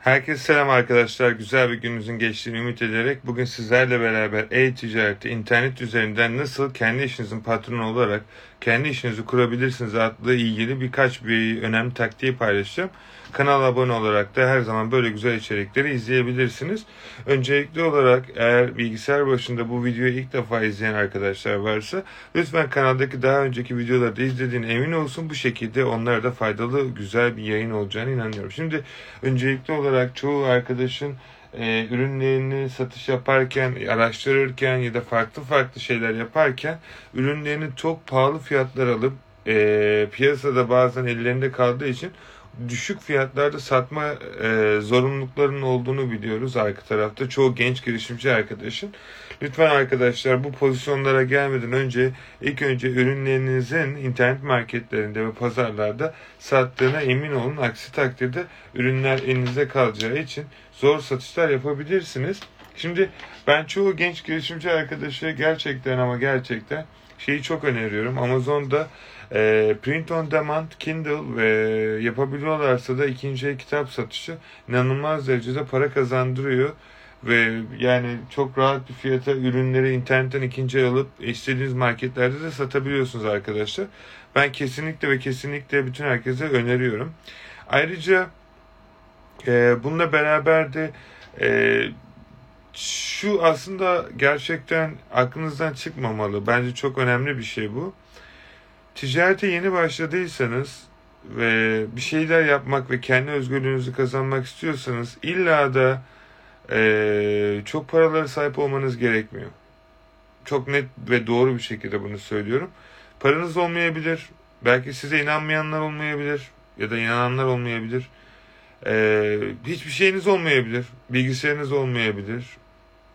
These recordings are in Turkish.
Herkese selam arkadaşlar. Güzel bir gününüzün geçtiğini ümit ederek bugün sizlerle beraber e-ticareti internet üzerinden nasıl kendi işinizin patronu olarak kendi işinizi kurabilirsiniz adlı ilgili birkaç bir önemli taktiği paylaşacağım. Kanala abone olarak da her zaman böyle güzel içerikleri izleyebilirsiniz. Öncelikli olarak eğer bilgisayar başında bu videoyu ilk defa izleyen arkadaşlar varsa lütfen kanaldaki daha önceki videoları da izlediğine emin olsun. Bu şekilde onlara da faydalı güzel bir yayın olacağını inanıyorum. Şimdi öncelikli olarak çoğu arkadaşın e, ürünlerini satış yaparken, araştırırken ya da farklı farklı şeyler yaparken ürünlerini çok pahalı fiyatlar alıp e, piyasada bazen ellerinde kaldığı için düşük fiyatlarda satma e, zorunluluklarının olduğunu biliyoruz arka tarafta. Çoğu genç girişimci arkadaşın. Lütfen arkadaşlar bu pozisyonlara gelmeden önce ilk önce ürünlerinizin internet marketlerinde ve pazarlarda sattığına emin olun. Aksi takdirde ürünler elinizde kalacağı için zor satışlar yapabilirsiniz. Şimdi ben çoğu genç girişimci arkadaşı gerçekten ama gerçekten şeyi çok öneriyorum. Amazon'da e, print on demand, Kindle ve yapabiliyorlarsa da ikinci kitap satışı inanılmaz derecede para kazandırıyor. Ve yani çok rahat bir fiyata ürünleri internetten ikinci alıp istediğiniz marketlerde de satabiliyorsunuz arkadaşlar. Ben kesinlikle ve kesinlikle bütün herkese öneriyorum. Ayrıca e, bununla beraber de e, şu aslında gerçekten aklınızdan çıkmamalı. Bence çok önemli bir şey bu. Ticarete yeni başladıysanız ve bir şeyler yapmak ve kendi özgürlüğünüzü kazanmak istiyorsanız illa da e, çok paralara sahip olmanız gerekmiyor. Çok net ve doğru bir şekilde bunu söylüyorum. Paranız olmayabilir. Belki size inanmayanlar olmayabilir ya da inananlar olmayabilir. Ee, hiçbir şeyiniz olmayabilir. Bilgisayarınız olmayabilir.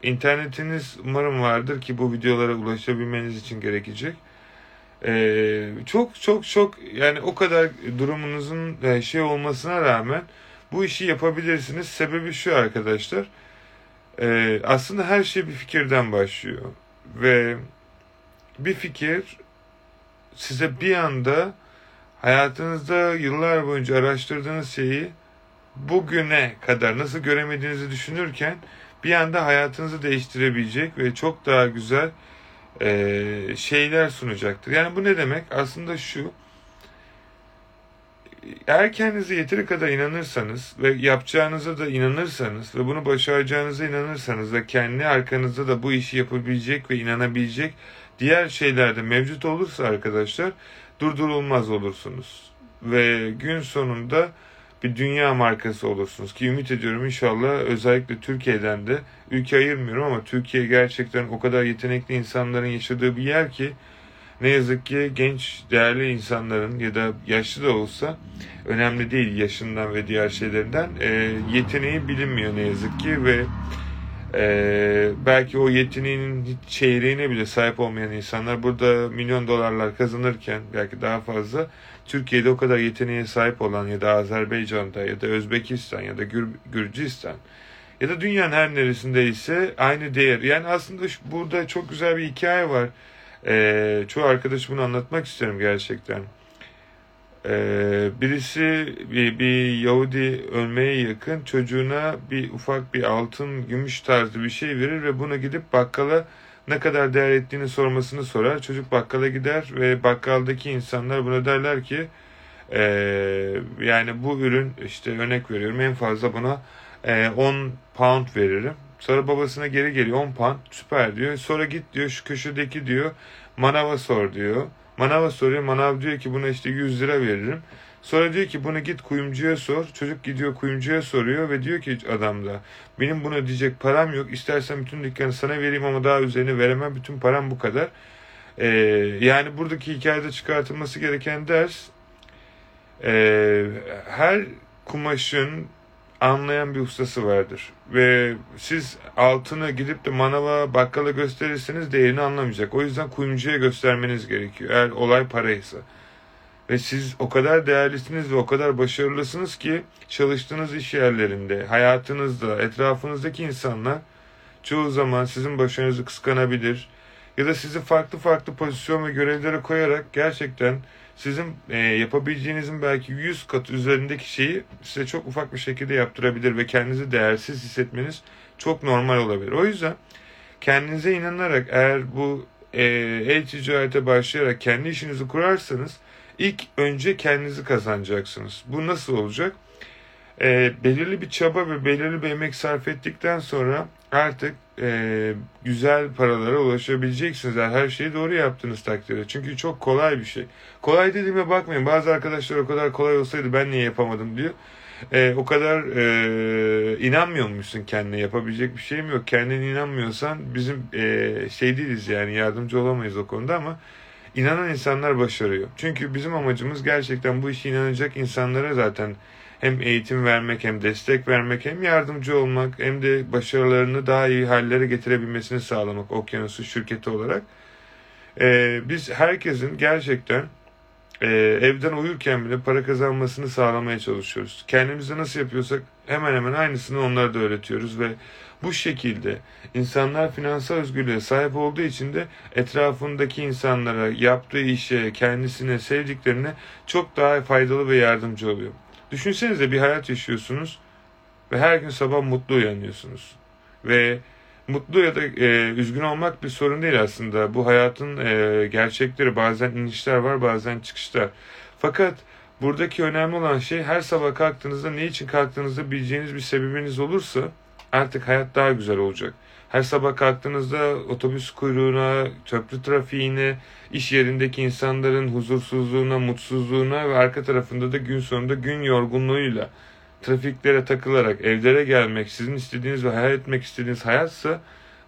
İnternetiniz umarım vardır ki bu videolara ulaşabilmeniz için gerekecek. Ee, çok çok çok yani o kadar durumunuzun e, şey olmasına rağmen bu işi yapabilirsiniz. Sebebi şu arkadaşlar. Ee, aslında her şey bir fikirden başlıyor. Ve bir fikir size bir anda hayatınızda yıllar boyunca araştırdığınız şeyi bugüne kadar nasıl göremediğinizi düşünürken bir anda hayatınızı değiştirebilecek ve çok daha güzel e, şeyler sunacaktır. Yani bu ne demek? Aslında şu eğer kendinize yeteri kadar inanırsanız ve yapacağınıza da inanırsanız ve bunu başaracağınıza inanırsanız ve kendi arkanızda da bu işi yapabilecek ve inanabilecek diğer şeyler de mevcut olursa arkadaşlar durdurulmaz olursunuz. Ve gün sonunda bir dünya markası olursunuz ki ümit ediyorum inşallah özellikle Türkiye'den de ülke ayırmıyorum ama Türkiye gerçekten o kadar yetenekli insanların yaşadığı bir yer ki ne yazık ki genç değerli insanların ya da yaşlı da olsa önemli değil yaşından ve diğer şeylerinden e, yeteneği bilinmiyor ne yazık ki ve e, belki o yeteneğinin çeyreğine bile sahip olmayan insanlar burada milyon dolarlar kazanırken belki daha fazla Türkiye'de o kadar yeteneğe sahip olan ya da Azerbaycan'da ya da Özbekistan ya da Gür Gürcistan ya da dünyanın her neresinde ise aynı değer. Yani aslında şu, burada çok güzel bir hikaye var. Ee, çoğu arkadaş bunu anlatmak isterim gerçekten. Ee, birisi bir, bir Yahudi ölmeye yakın çocuğuna bir ufak bir altın gümüş tarzı bir şey verir ve bunu gidip bakkala ne kadar değer ettiğini sormasını sorar. Çocuk bakkala gider ve bakkaldaki insanlar buna derler ki e, yani bu ürün işte örnek veriyorum en fazla buna e, 10 pound veririm. Sonra babasına geri geliyor 10 pound süper diyor. Sonra git diyor şu köşedeki diyor manava sor diyor. Manava soruyor. Manav diyor ki buna işte 100 lira veririm. Sonra diyor ki bunu git kuyumcuya sor. Çocuk gidiyor kuyumcuya soruyor ve diyor ki adam da benim buna diyecek param yok. İstersen bütün dükkanı sana vereyim ama daha üzerine veremem. Bütün param bu kadar. Ee, yani buradaki hikayede çıkartılması gereken ders e, her kumaşın anlayan bir ustası vardır. Ve siz altını gidip de manava bakkala gösterirseniz değerini anlamayacak. O yüzden kuyumcuya göstermeniz gerekiyor. Eğer olay paraysa. Ve siz o kadar değerlisiniz ve o kadar başarılısınız ki çalıştığınız iş yerlerinde, hayatınızda, etrafınızdaki insanlar çoğu zaman sizin başarınızı kıskanabilir ya da sizi farklı farklı pozisyon ve görevlere koyarak gerçekten sizin e, yapabileceğinizin belki 100 kat üzerindeki şeyi size çok ufak bir şekilde yaptırabilir ve kendinizi değersiz hissetmeniz çok normal olabilir. O yüzden kendinize inanarak eğer bu e, e-ticarete başlayarak kendi işinizi kurarsanız ilk önce kendinizi kazanacaksınız. Bu nasıl olacak? E, belirli bir çaba ve belirli bir emek sarf ettikten sonra artık e, güzel paralara ulaşabileceksiniz. Yani her şeyi doğru yaptığınız takdirde. Çünkü çok kolay bir şey. Kolay dediğime bakmayın. Bazı arkadaşlar o kadar kolay olsaydı ben niye yapamadım diyor. E, o kadar e, inanmıyormuşsun kendine yapabilecek bir şeyim yok. Kendine inanmıyorsan bizim e, şey değiliz yani yardımcı olamayız o konuda ama inanan insanlar başarıyor. Çünkü bizim amacımız gerçekten bu işe inanacak insanlara zaten hem eğitim vermek hem destek vermek hem yardımcı olmak hem de başarılarını daha iyi hallere getirebilmesini sağlamak okyanusu şirketi olarak. Ee, biz herkesin gerçekten e, evden uyurken bile para kazanmasını sağlamaya çalışıyoruz. Kendimize nasıl yapıyorsak hemen hemen aynısını onlara da öğretiyoruz ve bu şekilde insanlar finansal özgürlüğe sahip olduğu için de etrafındaki insanlara, yaptığı işe, kendisine, sevdiklerine çok daha faydalı ve yardımcı oluyor. Düşünsenize bir hayat yaşıyorsunuz ve her gün sabah mutlu uyanıyorsunuz. Ve mutlu ya da e, üzgün olmak bir sorun değil aslında. Bu hayatın e, gerçekleri bazen inişler var bazen çıkışlar. Fakat buradaki önemli olan şey her sabah kalktığınızda ne için kalktığınızda bileceğiniz bir sebebiniz olursa artık hayat daha güzel olacak. Her sabah kalktığınızda otobüs kuyruğuna, köprü trafiğine, iş yerindeki insanların huzursuzluğuna, mutsuzluğuna ve arka tarafında da gün sonunda gün yorgunluğuyla trafiklere takılarak evlere gelmek, sizin istediğiniz ve hayal etmek istediğiniz hayatsa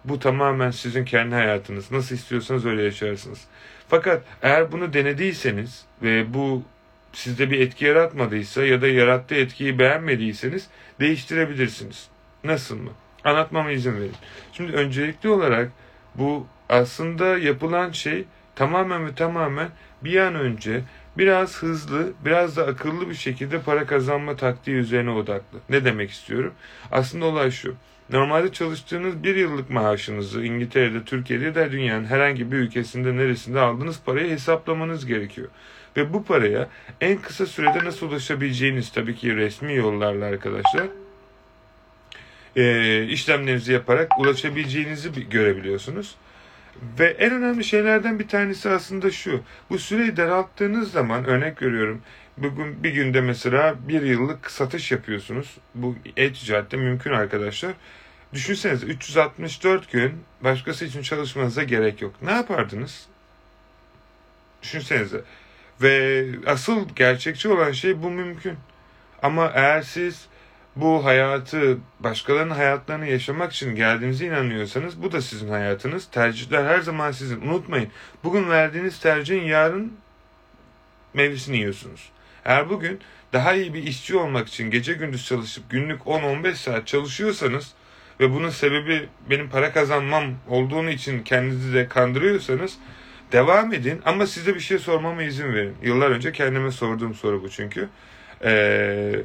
bu tamamen sizin kendi hayatınız. Nasıl istiyorsanız öyle yaşarsınız. Fakat eğer bunu denediyseniz ve bu sizde bir etki yaratmadıysa ya da yarattığı etkiyi beğenmediyseniz değiştirebilirsiniz. Nasıl mı? Anlatmama izin verin. Şimdi öncelikli olarak bu aslında yapılan şey tamamen ve tamamen bir an önce biraz hızlı, biraz da akıllı bir şekilde para kazanma taktiği üzerine odaklı. Ne demek istiyorum? Aslında olay şu. Normalde çalıştığınız bir yıllık maaşınızı İngiltere'de, Türkiye'de da dünyanın herhangi bir ülkesinde neresinde aldığınız parayı hesaplamanız gerekiyor. Ve bu paraya en kısa sürede nasıl ulaşabileceğiniz tabii ki resmi yollarla arkadaşlar e, işlemlerinizi yaparak ulaşabileceğinizi görebiliyorsunuz. Ve en önemli şeylerden bir tanesi aslında şu. Bu süreyi daralttığınız zaman örnek veriyorum. Bugün bir günde mesela bir yıllık satış yapıyorsunuz. Bu e-ticarette mümkün arkadaşlar. Düşünsenize 364 gün başkası için çalışmanıza gerek yok. Ne yapardınız? Düşünsenize. Ve asıl gerçekçi olan şey bu mümkün. Ama eğer siz bu hayatı, başkalarının hayatlarını yaşamak için geldiğinize inanıyorsanız bu da sizin hayatınız. Tercihler her zaman sizin. Unutmayın. Bugün verdiğiniz tercihin yarın meyvesini yiyorsunuz. Eğer bugün daha iyi bir işçi olmak için gece gündüz çalışıp günlük 10-15 saat çalışıyorsanız ve bunun sebebi benim para kazanmam olduğunu için kendinizi de kandırıyorsanız devam edin ama size bir şey sormama izin verin. Yıllar önce kendime sorduğum soru bu çünkü. Eee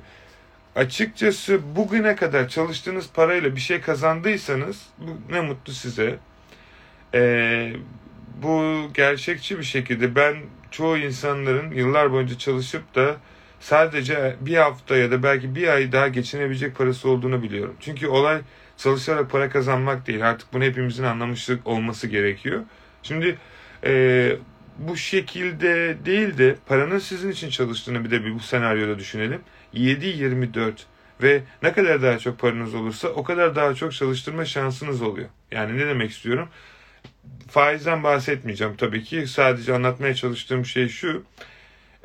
açıkçası bugüne kadar çalıştığınız parayla bir şey kazandıysanız ne mutlu size. Ee, bu gerçekçi bir şekilde ben çoğu insanların yıllar boyunca çalışıp da sadece bir hafta ya da belki bir ay daha geçinebilecek parası olduğunu biliyorum. Çünkü olay çalışarak para kazanmak değil. Artık bunu hepimizin anlamışlık olması gerekiyor. Şimdi e, bu şekilde değil de paranın sizin için çalıştığını bir de bir bu senaryoda düşünelim. 7-24 ve ne kadar daha çok paranız olursa o kadar daha çok çalıştırma şansınız oluyor. Yani ne demek istiyorum? Faizden bahsetmeyeceğim tabii ki. Sadece anlatmaya çalıştığım şey şu.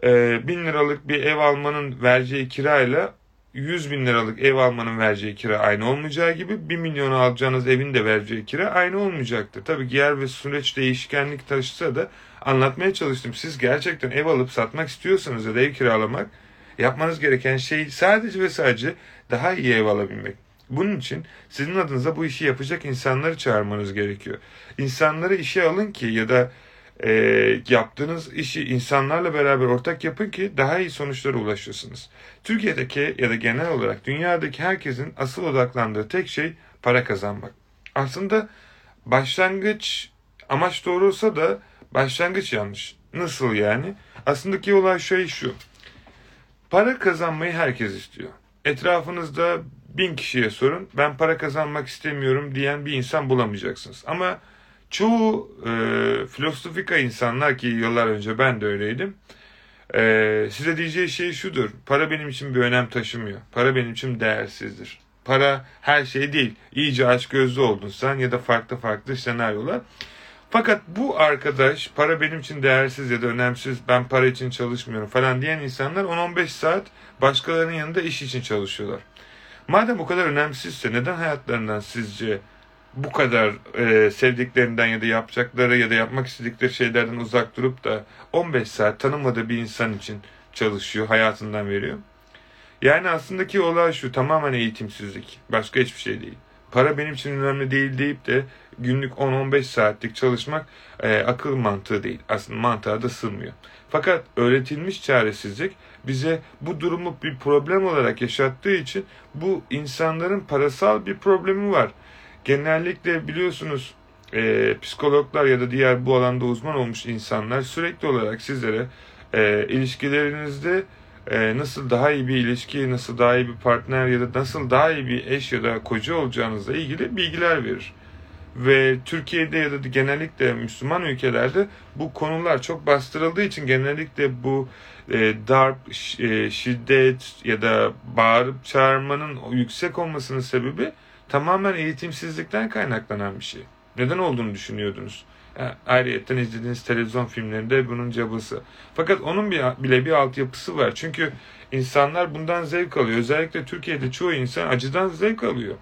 E, bin liralık bir ev almanın vereceği kirayla 100 bin liralık ev almanın vereceği kira aynı olmayacağı gibi 1 milyon alacağınız evin de vereceği kira aynı olmayacaktır. Tabii yer ve süreç değişkenlik taşısa da anlatmaya çalıştım. Siz gerçekten ev alıp satmak istiyorsanız ya da ev kiralamak yapmanız gereken şey sadece ve sadece daha iyi ev alabilmek. Bunun için sizin adınıza bu işi yapacak insanları çağırmanız gerekiyor. İnsanları işe alın ki ya da e, yaptığınız işi insanlarla beraber ortak yapın ki daha iyi sonuçlara ulaşırsınız. Türkiye'deki ya da genel olarak dünyadaki herkesin asıl odaklandığı tek şey para kazanmak. Aslında başlangıç amaç doğru olsa da başlangıç yanlış. Nasıl yani? Aslındaki olay şey şu. Para kazanmayı herkes istiyor. Etrafınızda bin kişiye sorun. Ben para kazanmak istemiyorum diyen bir insan bulamayacaksınız. Ama çoğu e, filosofika insanlar ki yıllar önce ben de öyleydim. E, size diyeceği şey şudur. Para benim için bir önem taşımıyor. Para benim için değersizdir. Para her şey değil. İyice aç gözlü oldun sen ya da farklı farklı senaryolar. Fakat bu arkadaş para benim için değersiz ya da önemsiz ben para için çalışmıyorum falan diyen insanlar 10-15 saat başkalarının yanında iş için çalışıyorlar. Madem o kadar önemsizse neden hayatlarından sizce bu kadar e, sevdiklerinden ya da yapacakları ya da yapmak istedikleri şeylerden uzak durup da 15 saat tanımadığı bir insan için çalışıyor, hayatından veriyor? Yani aslındaki olay şu tamamen eğitimsizlik. Başka hiçbir şey değil. Para benim için önemli değil deyip de günlük 10-15 saatlik çalışmak e, akıl mantığı değil. Aslında mantığa da sığmıyor. Fakat öğretilmiş çaresizlik bize bu durumu bir problem olarak yaşattığı için bu insanların parasal bir problemi var. Genellikle biliyorsunuz e, psikologlar ya da diğer bu alanda uzman olmuş insanlar sürekli olarak sizlere e, ilişkilerinizde e, nasıl daha iyi bir ilişki, nasıl daha iyi bir partner ya da nasıl daha iyi bir eş ya da koca olacağınızla ilgili bilgiler verir. Ve Türkiye'de ya da genellikle Müslüman ülkelerde bu konular çok bastırıldığı için genellikle bu e, darp, e, şiddet ya da bağırıp çağırmanın yüksek olmasının sebebi tamamen eğitimsizlikten kaynaklanan bir şey. Neden olduğunu düşünüyordunuz? Yani ayrıyetten izlediğiniz televizyon filmlerinde bunun cabısı. Fakat onun bir, bile bir altyapısı var. Çünkü insanlar bundan zevk alıyor. Özellikle Türkiye'de çoğu insan acıdan zevk alıyor.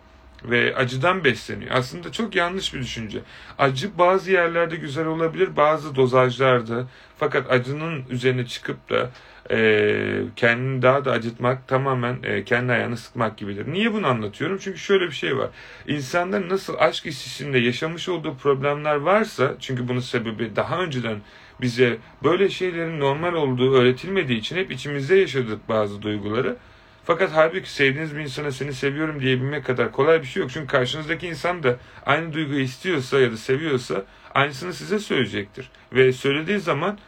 Ve acıdan besleniyor. Aslında çok yanlış bir düşünce. Acı bazı yerlerde güzel olabilir, bazı dozajlarda. Fakat acının üzerine çıkıp da e, kendini daha da acıtmak tamamen e, kendi ayağını sıkmak gibidir. Niye bunu anlatıyorum? Çünkü şöyle bir şey var. İnsanların nasıl aşk ilişkisinde yaşamış olduğu problemler varsa çünkü bunun sebebi daha önceden bize böyle şeylerin normal olduğu öğretilmediği için hep içimizde yaşadık bazı duyguları. Fakat halbuki sevdiğiniz bir insana seni seviyorum diyebilmek kadar kolay bir şey yok. Çünkü karşınızdaki insan da aynı duyguyu istiyorsa ya da seviyorsa aynısını size söyleyecektir. Ve söylediği zaman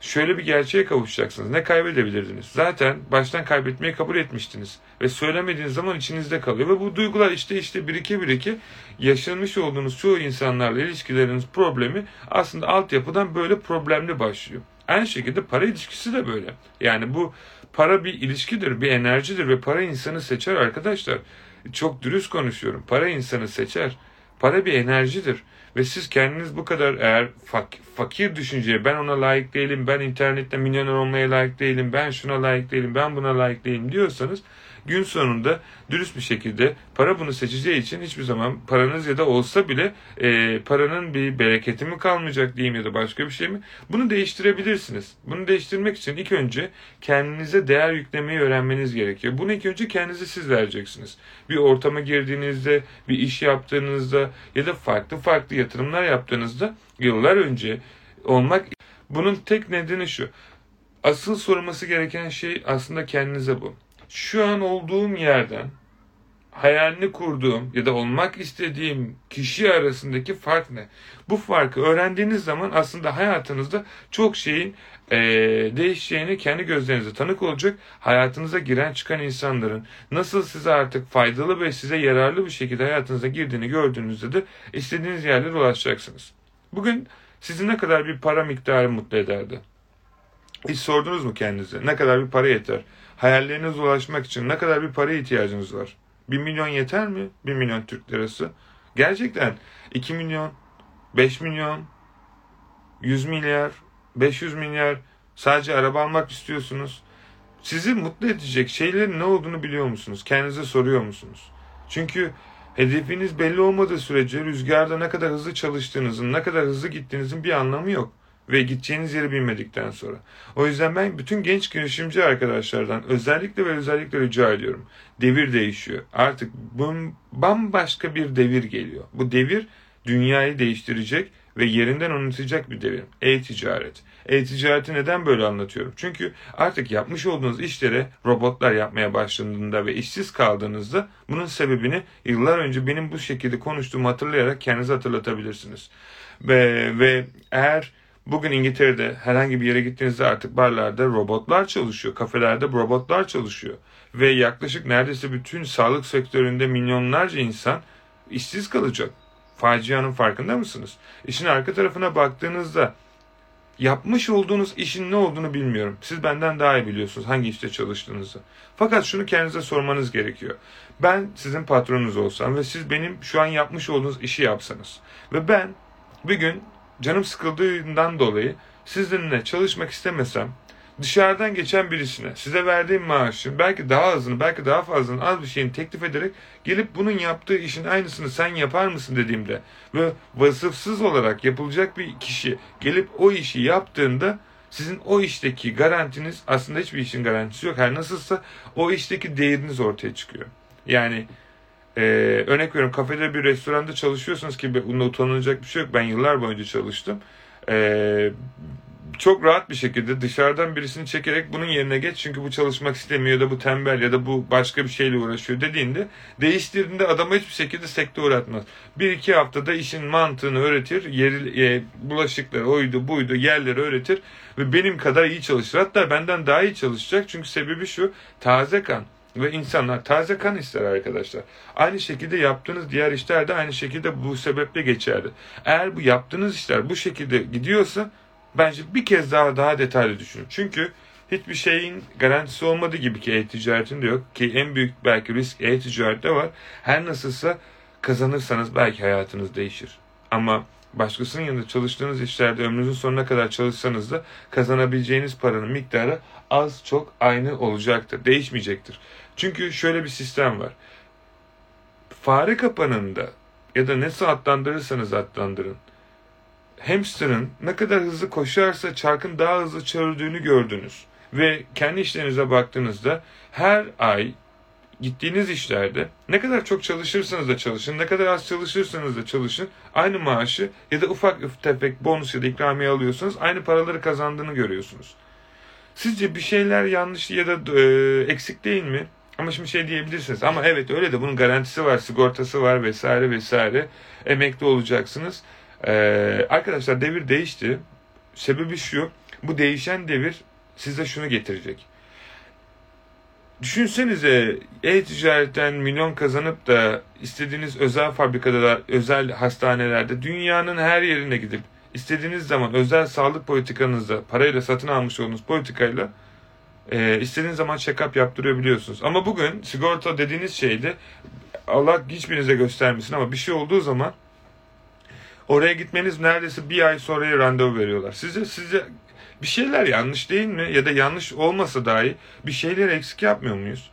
şöyle bir gerçeğe kavuşacaksınız. Ne kaybedebilirdiniz? Zaten baştan kaybetmeyi kabul etmiştiniz. Ve söylemediğiniz zaman içinizde kalıyor. Ve bu duygular işte işte birike birike yaşanmış olduğunuz çoğu insanlarla ilişkileriniz problemi aslında altyapıdan böyle problemli başlıyor. Aynı şekilde para ilişkisi de böyle. Yani bu para bir ilişkidir, bir enerjidir ve para insanı seçer arkadaşlar. Çok dürüst konuşuyorum. Para insanı seçer. Para bir enerjidir. Ve siz kendiniz bu kadar eğer fak fakir düşünceye ben ona layık değilim, ben internette milyoner olmaya layık değilim, ben şuna layık değilim, ben buna layık değilim diyorsanız gün sonunda dürüst bir şekilde para bunu seçeceği için hiçbir zaman paranız ya da olsa bile e, paranın bir bereketi mi kalmayacak diyeyim ya da başka bir şey mi? Bunu değiştirebilirsiniz. Bunu değiştirmek için ilk önce kendinize değer yüklemeyi öğrenmeniz gerekiyor. Bunu ilk önce kendinize siz vereceksiniz. Bir ortama girdiğinizde, bir iş yaptığınızda ya da farklı farklı yatırımlar yaptığınızda yıllar önce olmak bunun tek nedeni şu. Asıl sorulması gereken şey aslında kendinize bu şu an olduğum yerden hayalini kurduğum ya da olmak istediğim kişi arasındaki fark ne? Bu farkı öğrendiğiniz zaman aslında hayatınızda çok şeyin e, değişeceğini kendi gözlerinize tanık olacak. Hayatınıza giren çıkan insanların nasıl size artık faydalı ve size yararlı bir şekilde hayatınıza girdiğini gördüğünüzde de istediğiniz yerlere ulaşacaksınız. Bugün sizi ne kadar bir para miktarı mutlu ederdi? Hiç sordunuz mu kendinize? Ne kadar bir para yeter? Hayallerinize ulaşmak için ne kadar bir para ihtiyacınız var? 1 milyon yeter mi? 1 milyon Türk lirası. Gerçekten 2 milyon, 5 milyon, 100 milyar, 500 milyar sadece araba almak istiyorsunuz. Sizi mutlu edecek şeylerin ne olduğunu biliyor musunuz? Kendinize soruyor musunuz? Çünkü hedefiniz belli olmadığı sürece rüzgarda ne kadar hızlı çalıştığınızın, ne kadar hızlı gittiğinizin bir anlamı yok ve gideceğiniz yeri bilmedikten sonra. O yüzden ben bütün genç girişimci arkadaşlardan özellikle ve özellikle rica ediyorum. Devir değişiyor. Artık bambaşka bir devir geliyor. Bu devir dünyayı değiştirecek ve yerinden unutacak bir devir. E-ticaret. E-ticareti neden böyle anlatıyorum? Çünkü artık yapmış olduğunuz işlere robotlar yapmaya başladığında ve işsiz kaldığınızda bunun sebebini yıllar önce benim bu şekilde konuştuğumu hatırlayarak kendinize hatırlatabilirsiniz. Ve, ve eğer Bugün İngiltere'de herhangi bir yere gittiğinizde artık barlarda robotlar çalışıyor. Kafelerde robotlar çalışıyor. Ve yaklaşık neredeyse bütün sağlık sektöründe milyonlarca insan işsiz kalacak. Facianın farkında mısınız? İşin arka tarafına baktığınızda yapmış olduğunuz işin ne olduğunu bilmiyorum. Siz benden daha iyi biliyorsunuz hangi işte çalıştığınızı. Fakat şunu kendinize sormanız gerekiyor. Ben sizin patronunuz olsam ve siz benim şu an yapmış olduğunuz işi yapsanız ve ben bir gün canım sıkıldığından dolayı sizinle çalışmak istemesem dışarıdan geçen birisine size verdiğim maaşın belki daha azını belki daha fazlasını az bir şeyin teklif ederek gelip bunun yaptığı işin aynısını sen yapar mısın dediğimde ve vasıfsız olarak yapılacak bir kişi gelip o işi yaptığında sizin o işteki garantiniz aslında hiçbir işin garantisi yok. Her nasılsa o işteki değeriniz ortaya çıkıyor. Yani e, örnek veriyorum kafede bir restoranda çalışıyorsunuz ki bunda utanılacak bir şey yok. Ben yıllar boyunca çalıştım. E, çok rahat bir şekilde dışarıdan birisini çekerek bunun yerine geç çünkü bu çalışmak istemiyor ya da bu tembel ya da bu başka bir şeyle uğraşıyor dediğinde değiştirdiğinde adama hiçbir şekilde sekte uğratmaz. Bir iki haftada işin mantığını öğretir, yeri, e, bulaşıkları oydu buydu yerleri öğretir ve benim kadar iyi çalışır. Hatta benden daha iyi çalışacak çünkü sebebi şu taze kan. Ve insanlar taze kan ister arkadaşlar. Aynı şekilde yaptığınız diğer işler de aynı şekilde bu sebeple geçerli. Eğer bu yaptığınız işler bu şekilde gidiyorsa bence bir kez daha daha detaylı düşünün. Çünkü hiçbir şeyin garantisi olmadığı gibi ki e-ticaretinde yok. Ki en büyük belki risk e-ticarette var. Her nasılsa kazanırsanız belki hayatınız değişir. Ama başkasının yanında çalıştığınız işlerde ömrünüzün sonuna kadar çalışsanız da kazanabileceğiniz paranın miktarı az çok aynı olacaktır. Değişmeyecektir. Çünkü şöyle bir sistem var. Fare kapanında ya da nasıl adlandırırsanız adlandırın hamsterın ne kadar hızlı koşarsa çarkın daha hızlı çağırdığını gördünüz. Ve kendi işlerinize baktığınızda her ay gittiğiniz işlerde ne kadar çok çalışırsanız da çalışın, ne kadar az çalışırsanız da çalışın, aynı maaşı ya da ufak tefek bonus ya da ikramiye alıyorsanız aynı paraları kazandığını görüyorsunuz. Sizce bir şeyler yanlış ya da e, eksik değil mi? Ama şimdi şey diyebilirsiniz. Ama evet öyle de bunun garantisi var, sigortası var vesaire vesaire. Emekli olacaksınız. Ee, arkadaşlar devir değişti. Sebebi şu. Bu değişen devir size şunu getirecek. Düşünsenize e-ticaretten milyon kazanıp da istediğiniz özel fabrikada, özel hastanelerde dünyanın her yerine gidip istediğiniz zaman özel sağlık politikanızda parayla satın almış olduğunuz politikayla e, istediğiniz zaman check-up yaptırabiliyorsunuz. Ama bugün sigorta dediğiniz şeyde Allah hiçbirinize göstermesin ama bir şey olduğu zaman Oraya gitmeniz neredeyse bir ay sonraya randevu veriyorlar. Size size bir şeyler yanlış değil mi? Ya da yanlış olmasa dahi bir şeyler eksik yapmıyor muyuz?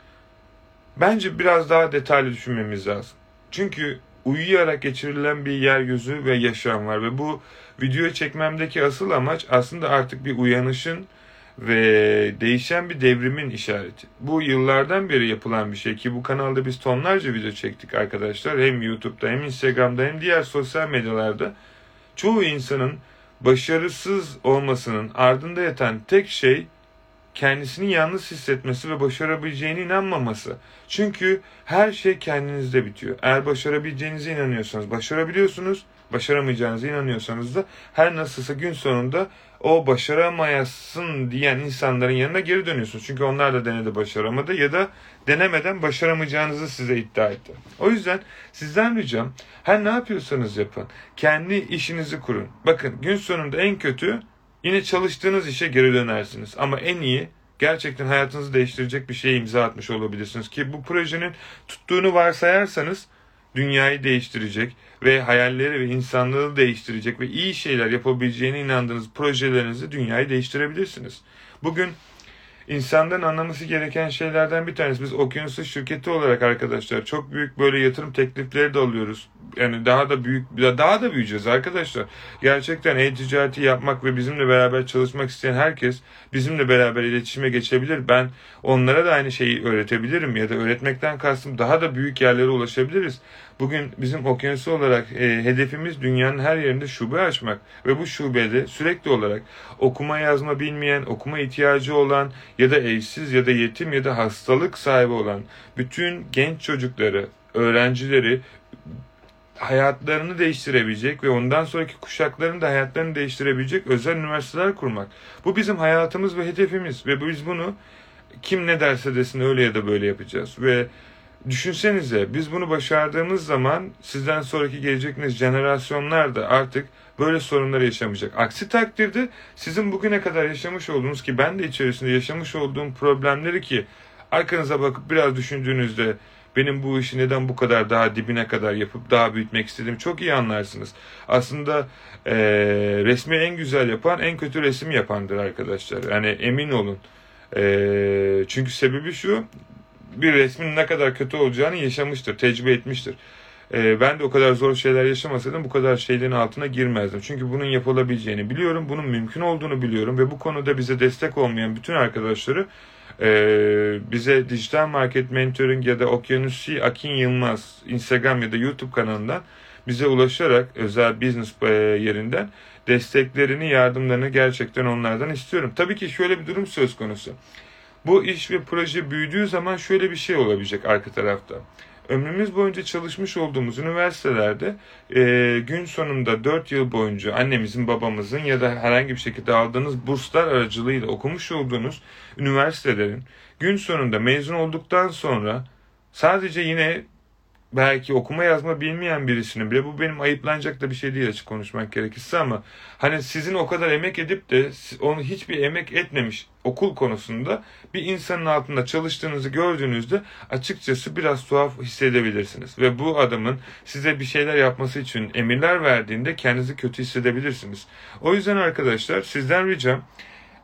Bence biraz daha detaylı düşünmemiz lazım. Çünkü uyuyarak geçirilen bir yeryüzü ve yaşam var ve bu videoyu çekmemdeki asıl amaç aslında artık bir uyanışın ve değişen bir devrimin işareti. Bu yıllardan beri yapılan bir şey ki bu kanalda biz tonlarca video çektik arkadaşlar. Hem YouTube'da hem Instagram'da hem diğer sosyal medyalarda. Çoğu insanın başarısız olmasının ardında yatan tek şey kendisini yalnız hissetmesi ve başarabileceğine inanmaması. Çünkü her şey kendinizde bitiyor. Eğer başarabileceğinize inanıyorsanız başarabiliyorsunuz. Başaramayacağınıza inanıyorsanız da her nasılsa gün sonunda o başaramayasın diyen insanların yanına geri dönüyorsunuz. Çünkü onlar da denedi başaramadı ya da denemeden başaramayacağınızı size iddia etti. O yüzden sizden ricam her ne yapıyorsanız yapın. Kendi işinizi kurun. Bakın gün sonunda en kötü yine çalıştığınız işe geri dönersiniz. Ama en iyi gerçekten hayatınızı değiştirecek bir şeye imza atmış olabilirsiniz. Ki bu projenin tuttuğunu varsayarsanız dünyayı değiştirecek ve hayalleri ve insanlığı değiştirecek ve iyi şeyler yapabileceğine inandığınız projelerinizi dünyayı değiştirebilirsiniz. Bugün insanların anlaması gereken şeylerden bir tanesi biz okyanusu şirketi olarak arkadaşlar çok büyük böyle yatırım teklifleri de alıyoruz. Yani daha da büyük daha da büyüyeceğiz arkadaşlar. Gerçekten e-ticareti yapmak ve bizimle beraber çalışmak isteyen herkes bizimle beraber iletişime geçebilir. Ben onlara da aynı şeyi öğretebilirim ya da öğretmekten kastım daha da büyük yerlere ulaşabiliriz. Bugün bizim okyanusu olarak e, hedefimiz dünyanın her yerinde şube açmak ve bu şubede sürekli olarak okuma yazma bilmeyen, okuma ihtiyacı olan ya da evsiz ya da yetim ya da hastalık sahibi olan bütün genç çocukları, öğrencileri hayatlarını değiştirebilecek ve ondan sonraki kuşakların da hayatlarını değiştirebilecek özel üniversiteler kurmak. Bu bizim hayatımız ve hedefimiz ve biz bunu kim ne derse desin öyle ya da böyle yapacağız ve düşünsenize biz bunu başardığımız zaman sizden sonraki gelecek jenerasyonlar da artık böyle sorunları yaşamayacak. Aksi takdirde sizin bugüne kadar yaşamış olduğunuz ki ben de içerisinde yaşamış olduğum problemleri ki arkanıza bakıp biraz düşündüğünüzde benim bu işi neden bu kadar daha dibine kadar yapıp daha büyütmek istediğimi çok iyi anlarsınız. Aslında e, resmi en güzel yapan en kötü resim yapandır arkadaşlar. Yani emin olun. E, çünkü sebebi şu bir resmin ne kadar kötü olacağını yaşamıştır, tecrübe etmiştir. E, ben de o kadar zor şeyler yaşamasaydım bu kadar şeylerin altına girmezdim. Çünkü bunun yapılabileceğini biliyorum, bunun mümkün olduğunu biliyorum ve bu konuda bize destek olmayan bütün arkadaşları e, bize dijital market mentoring ya da Okyanusi Akin Yılmaz Instagram ya da YouTube kanalından bize ulaşarak özel business e, yerinden desteklerini, yardımlarını gerçekten onlardan istiyorum. Tabii ki şöyle bir durum söz konusu. Bu iş ve proje büyüdüğü zaman şöyle bir şey olabilecek arka tarafta. Ömrümüz boyunca çalışmış olduğumuz üniversitelerde e, gün sonunda 4 yıl boyunca annemizin, babamızın ya da herhangi bir şekilde aldığınız burslar aracılığıyla okumuş olduğunuz üniversitelerin gün sonunda mezun olduktan sonra sadece yine belki okuma yazma bilmeyen birisinin bile bu benim ayıplanacak da bir şey değil açık konuşmak gerekirse ama hani sizin o kadar emek edip de onu hiçbir emek etmemiş okul konusunda bir insanın altında çalıştığınızı gördüğünüzde açıkçası biraz tuhaf hissedebilirsiniz. Ve bu adamın size bir şeyler yapması için emirler verdiğinde kendinizi kötü hissedebilirsiniz. O yüzden arkadaşlar sizden ricam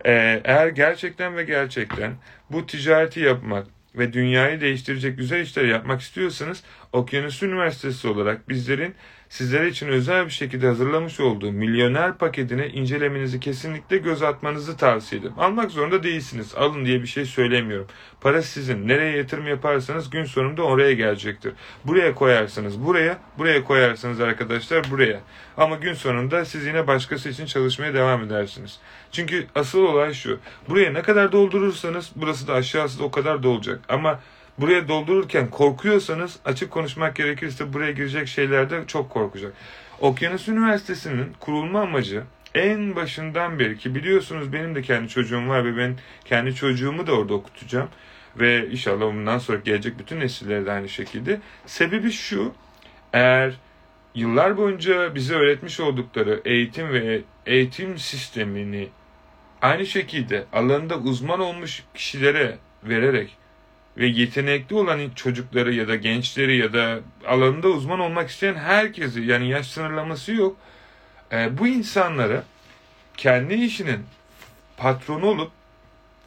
eğer gerçekten ve gerçekten bu ticareti yapmak, ve dünyayı değiştirecek güzel işler yapmak istiyorsanız Okyanus Üniversitesi olarak bizlerin sizlere için özel bir şekilde hazırlamış olduğu milyoner paketini incelemenizi kesinlikle göz atmanızı tavsiye ederim. Almak zorunda değilsiniz. Alın diye bir şey söylemiyorum. Para sizin. Nereye yatırım yaparsanız gün sonunda oraya gelecektir. Buraya koyarsanız buraya, buraya koyarsanız arkadaşlar buraya. Ama gün sonunda siz yine başkası için çalışmaya devam edersiniz. Çünkü asıl olay şu. Buraya ne kadar doldurursanız burası da aşağısı da o kadar dolacak. Ama buraya doldururken korkuyorsanız açık konuşmak gerekirse buraya girecek şeylerde çok korkacak. Okyanus Üniversitesi'nin kurulma amacı en başından beri ki biliyorsunuz benim de kendi çocuğum var ve ben kendi çocuğumu da orada okutacağım. Ve inşallah bundan sonra gelecek bütün nesillere de aynı şekilde. Sebebi şu, eğer yıllar boyunca bize öğretmiş oldukları eğitim ve eğitim sistemini aynı şekilde alanında uzman olmuş kişilere vererek ve yetenekli olan çocukları ya da gençleri ya da alanında uzman olmak isteyen herkesi yani yaş sınırlaması yok. E, bu insanlara kendi işinin patronu olup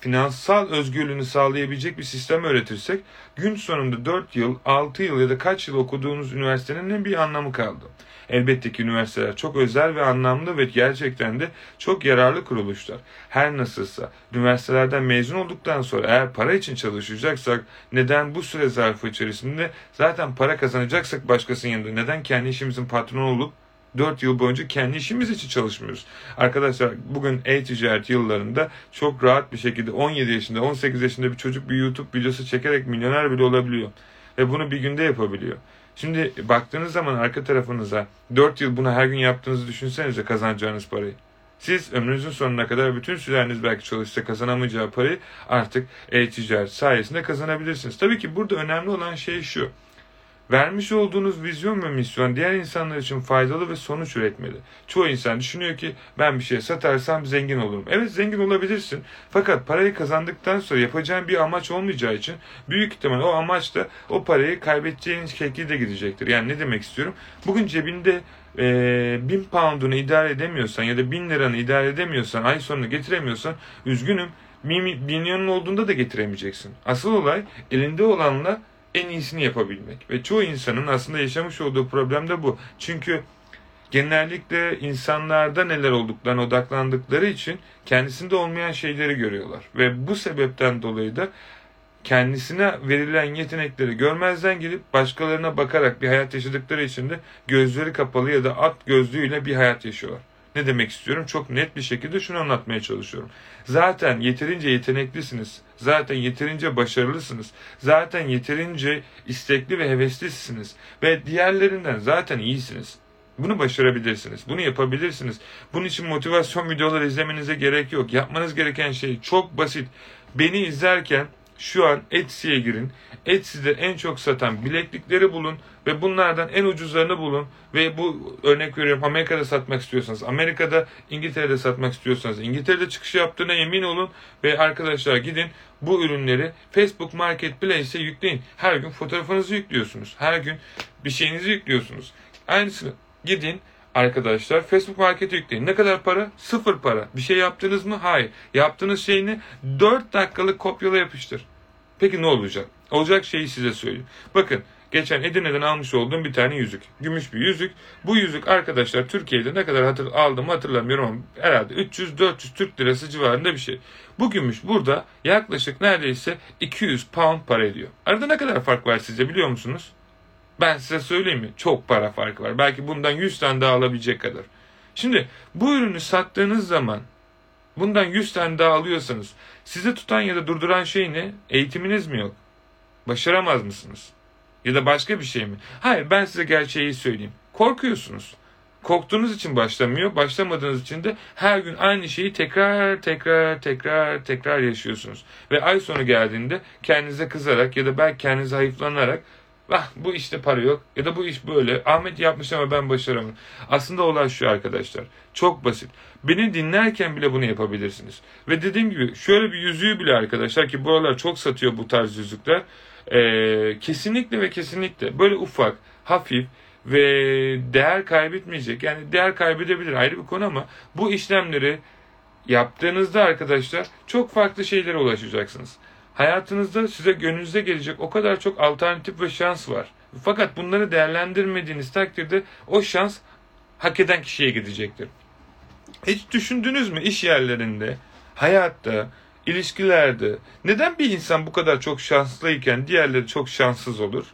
finansal özgürlüğünü sağlayabilecek bir sistem öğretirsek gün sonunda 4 yıl, 6 yıl ya da kaç yıl okuduğunuz üniversitenin bir anlamı kaldı. Elbette ki üniversiteler çok özel ve anlamlı ve gerçekten de çok yararlı kuruluşlar. Her nasılsa üniversitelerden mezun olduktan sonra eğer para için çalışacaksak neden bu süre zarfı içerisinde zaten para kazanacaksak başkasının yanında neden kendi işimizin patronu olup 4 yıl boyunca kendi işimiz için çalışmıyoruz. Arkadaşlar bugün e-ticaret yıllarında çok rahat bir şekilde 17 yaşında 18 yaşında bir çocuk bir YouTube videosu çekerek milyoner bile olabiliyor. Ve bunu bir günde yapabiliyor. Şimdi baktığınız zaman arka tarafınıza 4 yıl bunu her gün yaptığınızı düşünsenize kazanacağınız parayı. Siz ömrünüzün sonuna kadar bütün sülaleniz belki çalışsa kazanamayacağı parayı artık e-ticaret sayesinde kazanabilirsiniz. Tabii ki burada önemli olan şey şu. Vermiş olduğunuz vizyon ve misyon diğer insanlar için faydalı ve sonuç üretmeli. Çoğu insan düşünüyor ki ben bir şey satarsam zengin olurum. Evet zengin olabilirsin. Fakat parayı kazandıktan sonra yapacağın bir amaç olmayacağı için büyük ihtimal o amaç da o parayı kaybedeceğin şekilde gidecektir. Yani ne demek istiyorum? Bugün cebinde e, bin poundunu idare edemiyorsan ya da bin liranı idare edemiyorsan ay sonunu getiremiyorsan üzgünüm milyonun olduğunda da getiremeyeceksin. Asıl olay elinde olanla en iyisini yapabilmek. Ve çoğu insanın aslında yaşamış olduğu problem de bu. Çünkü genellikle insanlarda neler olduklarına odaklandıkları için kendisinde olmayan şeyleri görüyorlar. Ve bu sebepten dolayı da kendisine verilen yetenekleri görmezden gelip başkalarına bakarak bir hayat yaşadıkları için de gözleri kapalı ya da at gözlüğüyle bir hayat yaşıyorlar. Ne demek istiyorum? Çok net bir şekilde şunu anlatmaya çalışıyorum. Zaten yeterince yeteneklisiniz. Zaten yeterince başarılısınız. Zaten yeterince istekli ve heveslisiniz. Ve diğerlerinden zaten iyisiniz. Bunu başarabilirsiniz. Bunu yapabilirsiniz. Bunun için motivasyon videoları izlemenize gerek yok. Yapmanız gereken şey çok basit. Beni izlerken şu an Etsy'ye girin. Etsy'de en çok satan bileklikleri bulun ve bunlardan en ucuzlarını bulun ve bu örnek veriyorum Amerika'da satmak istiyorsanız Amerika'da İngiltere'de satmak istiyorsanız İngiltere'de çıkış yaptığına emin olun ve arkadaşlar gidin bu ürünleri Facebook Marketplace'e yükleyin. Her gün fotoğrafınızı yüklüyorsunuz. Her gün bir şeyinizi yüklüyorsunuz. Aynısını gidin arkadaşlar Facebook Market'e yükleyin. Ne kadar para? Sıfır para. Bir şey yaptınız mı? Hayır. Yaptığınız şeyini 4 dakikalık kopyala yapıştır. Peki ne olacak? Olacak şeyi size söyleyeyim. Bakın geçen Edirne'den almış olduğum bir tane yüzük. Gümüş bir yüzük. Bu yüzük arkadaşlar Türkiye'de ne kadar hatır, aldım hatırlamıyorum ama herhalde 300-400 Türk lirası civarında bir şey. Bu gümüş burada yaklaşık neredeyse 200 pound para ediyor. Arada ne kadar fark var sizce biliyor musunuz? Ben size söyleyeyim mi? Çok para farkı var. Belki bundan 100 tane daha alabilecek kadar. Şimdi bu ürünü sattığınız zaman bundan 100 tane daha alıyorsanız sizi tutan ya da durduran şey ne? Eğitiminiz mi yok? Başaramaz mısınız? Ya da başka bir şey mi? Hayır ben size gerçeği söyleyeyim. Korkuyorsunuz. Korktuğunuz için başlamıyor. Başlamadığınız için de her gün aynı şeyi tekrar tekrar tekrar tekrar yaşıyorsunuz. Ve ay sonu geldiğinde kendinize kızarak ya da belki kendinize hayıflanarak Vah bu işte para yok ya da bu iş böyle. Ahmet yapmış ama ben başaramadım. Aslında olay şu arkadaşlar. Çok basit. Beni dinlerken bile bunu yapabilirsiniz. Ve dediğim gibi şöyle bir yüzüğü bile arkadaşlar ki buralar çok satıyor bu tarz yüzükler. Ee, kesinlikle ve kesinlikle böyle ufak, hafif ve değer kaybetmeyecek. Yani değer kaybedebilir ayrı bir konu ama bu işlemleri yaptığınızda arkadaşlar çok farklı şeylere ulaşacaksınız. Hayatınızda size gönlünüze gelecek o kadar çok alternatif ve şans var. Fakat bunları değerlendirmediğiniz takdirde o şans hak eden kişiye gidecektir. Hiç düşündünüz mü iş yerlerinde, hayatta, ilişkilerde neden bir insan bu kadar çok şanslıyken diğerleri çok şanssız olur?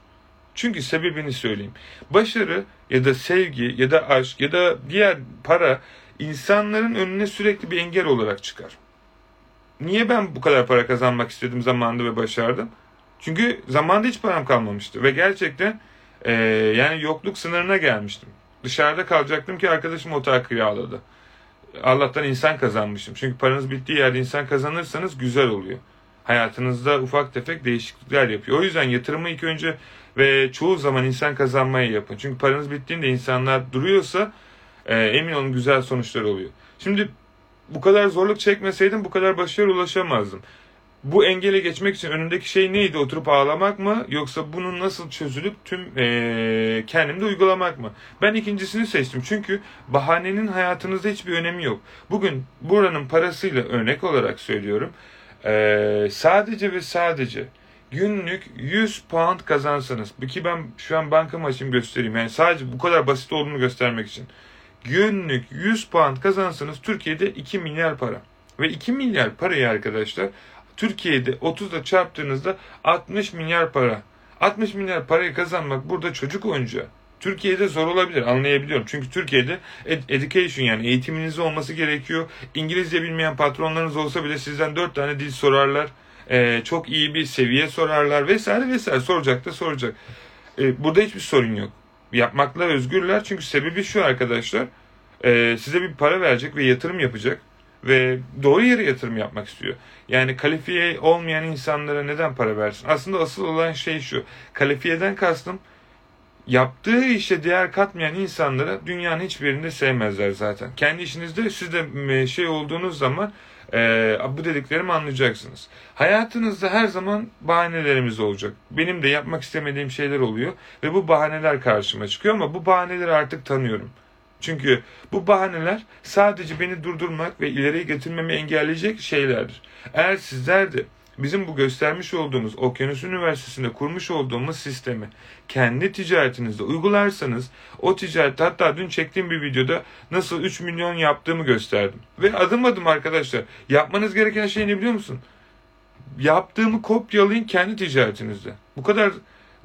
Çünkü sebebini söyleyeyim. Başarı ya da sevgi ya da aşk ya da diğer para insanların önüne sürekli bir engel olarak çıkar. Niye ben bu kadar para kazanmak istedim zamanında ve başardım? Çünkü zamanda hiç param kalmamıştı ve gerçekten e, yani yokluk sınırına gelmiştim. Dışarıda kalacaktım ki arkadaşım otel kiraladı. Allah'tan insan kazanmışım. Çünkü paranız bittiği yerde insan kazanırsanız güzel oluyor. Hayatınızda ufak tefek değişiklikler yapıyor. O yüzden yatırımı ilk önce ve çoğu zaman insan kazanmaya yapın. Çünkü paranız bittiğinde insanlar duruyorsa e, emin olun güzel sonuçlar oluyor. Şimdi bu kadar zorluk çekmeseydim bu kadar başarıya ulaşamazdım. Bu engele geçmek için önündeki şey neydi? Oturup ağlamak mı? Yoksa bunun nasıl çözülüp tüm ee, kendimde uygulamak mı? Ben ikincisini seçtim. Çünkü bahanenin hayatınızda hiçbir önemi yok. Bugün buranın parasıyla örnek olarak söylüyorum. Ee, sadece ve sadece günlük 100 pound kazansanız. Ki ben şu an bankamı açayım göstereyim. Yani sadece bu kadar basit olduğunu göstermek için günlük 100 pound kazansanız Türkiye'de 2 milyar para. Ve 2 milyar parayı arkadaşlar Türkiye'de 30'da çarptığınızda 60 milyar para. 60 milyar parayı kazanmak burada çocuk oyuncağı. Türkiye'de zor olabilir anlayabiliyorum. Çünkü Türkiye'de ed- education yani eğitiminiz olması gerekiyor. İngilizce bilmeyen patronlarınız olsa bile sizden 4 tane dil sorarlar. Ee, çok iyi bir seviye sorarlar vesaire vesaire soracak da soracak. Ee, burada hiçbir sorun yok yapmakla özgürler. Çünkü sebebi şu arkadaşlar. E, size bir para verecek ve yatırım yapacak. Ve doğru yere yatırım yapmak istiyor. Yani kalifiye olmayan insanlara neden para versin? Aslında asıl olan şey şu. Kalifiyeden kastım yaptığı işe değer katmayan insanlara dünyanın hiçbir yerinde sevmezler zaten. Kendi işinizde siz de şey olduğunuz zaman e, bu dediklerimi anlayacaksınız. Hayatınızda her zaman bahanelerimiz olacak. Benim de yapmak istemediğim şeyler oluyor ve bu bahaneler karşıma çıkıyor ama bu bahaneleri artık tanıyorum. Çünkü bu bahaneler sadece beni durdurmak ve ileriye getirmemi engelleyecek şeylerdir. Eğer sizler de bizim bu göstermiş olduğumuz Okyanus Üniversitesi'nde kurmuş olduğumuz sistemi kendi ticaretinizde uygularsanız o ticaret hatta dün çektiğim bir videoda nasıl 3 milyon yaptığımı gösterdim. Ve adım adım arkadaşlar yapmanız gereken şey ne biliyor musun? Yaptığımı kopyalayın kendi ticaretinizde. Bu kadar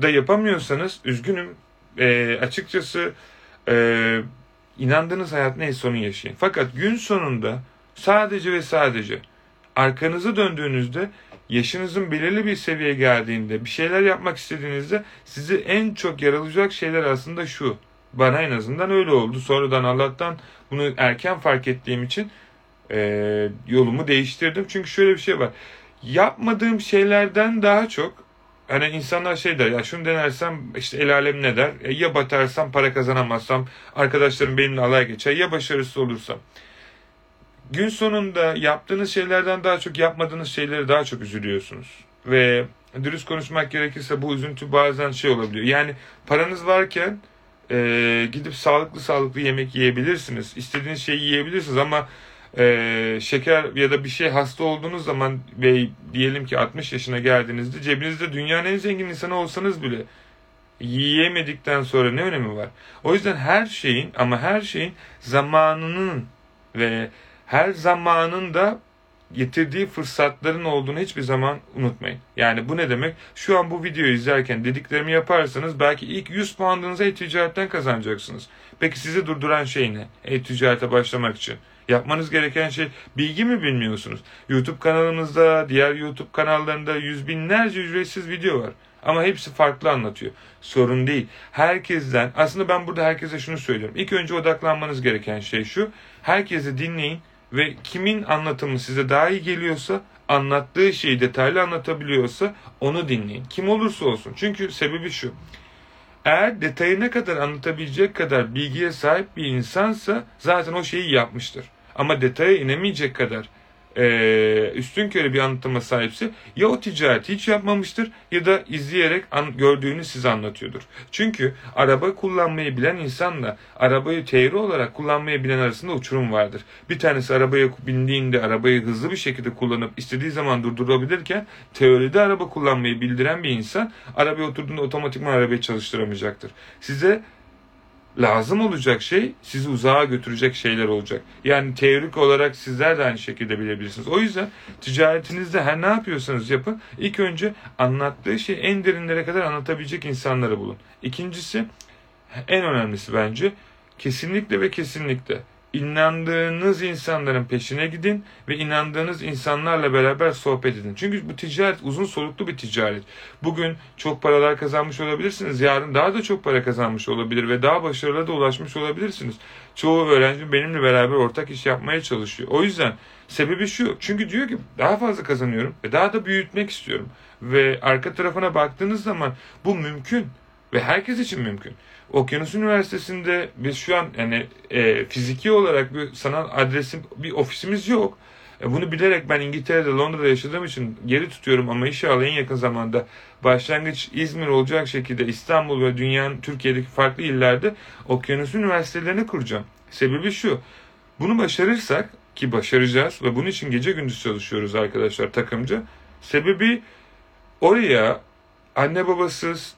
da yapamıyorsanız üzgünüm. E, açıkçası e, inandığınız hayat neyse onu yaşayın. Fakat gün sonunda sadece ve sadece arkanızı döndüğünüzde yaşınızın belirli bir seviyeye geldiğinde bir şeyler yapmak istediğinizde sizi en çok yaralayacak şeyler aslında şu. Bana en azından öyle oldu. Sonradan Allah'tan bunu erken fark ettiğim için e, yolumu değiştirdim. Çünkü şöyle bir şey var. Yapmadığım şeylerden daha çok hani insanlar şey der ya şunu denersem işte el alem ne der? E, ya batarsam para kazanamazsam arkadaşlarım benimle alay geçer ya başarısız olursam. Gün sonunda yaptığınız şeylerden daha çok yapmadığınız şeyleri daha çok üzülüyorsunuz. Ve dürüst konuşmak gerekirse bu üzüntü bazen şey olabiliyor. Yani paranız varken e, gidip sağlıklı sağlıklı yemek yiyebilirsiniz. İstediğiniz şeyi yiyebilirsiniz ama e, şeker ya da bir şey hasta olduğunuz zaman ve diyelim ki 60 yaşına geldiğinizde cebinizde dünyanın en zengin insanı olsanız bile yiyemedikten sonra ne önemi var? O yüzden her şeyin ama her şeyin zamanının ve her zamanın da getirdiği fırsatların olduğunu hiçbir zaman unutmayın. Yani bu ne demek? Şu an bu videoyu izlerken dediklerimi yaparsanız belki ilk 100 puanınızı e-ticaretten kazanacaksınız. Peki sizi durduran şey ne? E-ticarete başlamak için. Yapmanız gereken şey bilgi mi bilmiyorsunuz? YouTube kanalımızda, diğer YouTube kanallarında yüz binlerce ücretsiz video var. Ama hepsi farklı anlatıyor. Sorun değil. Herkesten, aslında ben burada herkese şunu söylüyorum. İlk önce odaklanmanız gereken şey şu. Herkesi dinleyin ve kimin anlatımı size daha iyi geliyorsa, anlattığı şeyi detaylı anlatabiliyorsa onu dinleyin. Kim olursa olsun. Çünkü sebebi şu. Eğer detayı ne kadar anlatabilecek kadar bilgiye sahip bir insansa zaten o şeyi yapmıştır. Ama detaya inemeyecek kadar e, üstün körü bir anlatıma sahipse ya o ticareti hiç yapmamıştır ya da izleyerek an, gördüğünü size anlatıyordur. Çünkü araba kullanmayı bilen insanla arabayı teori olarak kullanmayı bilen arasında uçurum vardır. Bir tanesi arabaya bindiğinde arabayı hızlı bir şekilde kullanıp istediği zaman durdurabilirken teoride araba kullanmayı bildiren bir insan arabaya oturduğunda otomatikman arabayı çalıştıramayacaktır. Size lazım olacak şey sizi uzağa götürecek şeyler olacak. Yani teorik olarak sizler de aynı şekilde bilebilirsiniz. O yüzden ticaretinizde her ne yapıyorsanız yapın ilk önce anlattığı şeyi en derinlere kadar anlatabilecek insanları bulun. İkincisi en önemlisi bence kesinlikle ve kesinlikle inandığınız insanların peşine gidin ve inandığınız insanlarla beraber sohbet edin. Çünkü bu ticaret uzun soluklu bir ticaret. Bugün çok paralar kazanmış olabilirsiniz. Yarın daha da çok para kazanmış olabilir ve daha başarılı da ulaşmış olabilirsiniz. Çoğu öğrenci benimle beraber ortak iş yapmaya çalışıyor. O yüzden sebebi şu. Çünkü diyor ki daha fazla kazanıyorum ve daha da büyütmek istiyorum. Ve arka tarafına baktığınız zaman bu mümkün ve herkes için mümkün. Okyanus Üniversitesi'nde biz şu an yani e, fiziki olarak bir sanal adresim, bir ofisimiz yok. E, bunu bilerek ben İngiltere'de, Londra'da yaşadığım için geri tutuyorum ama inşallah en yakın zamanda başlangıç İzmir olacak şekilde İstanbul ve dünyanın Türkiye'deki farklı illerde okyanus üniversitelerini kuracağım. Sebebi şu. Bunu başarırsak ki başaracağız ve bunun için gece gündüz çalışıyoruz arkadaşlar takımcı. Sebebi oraya anne babasız,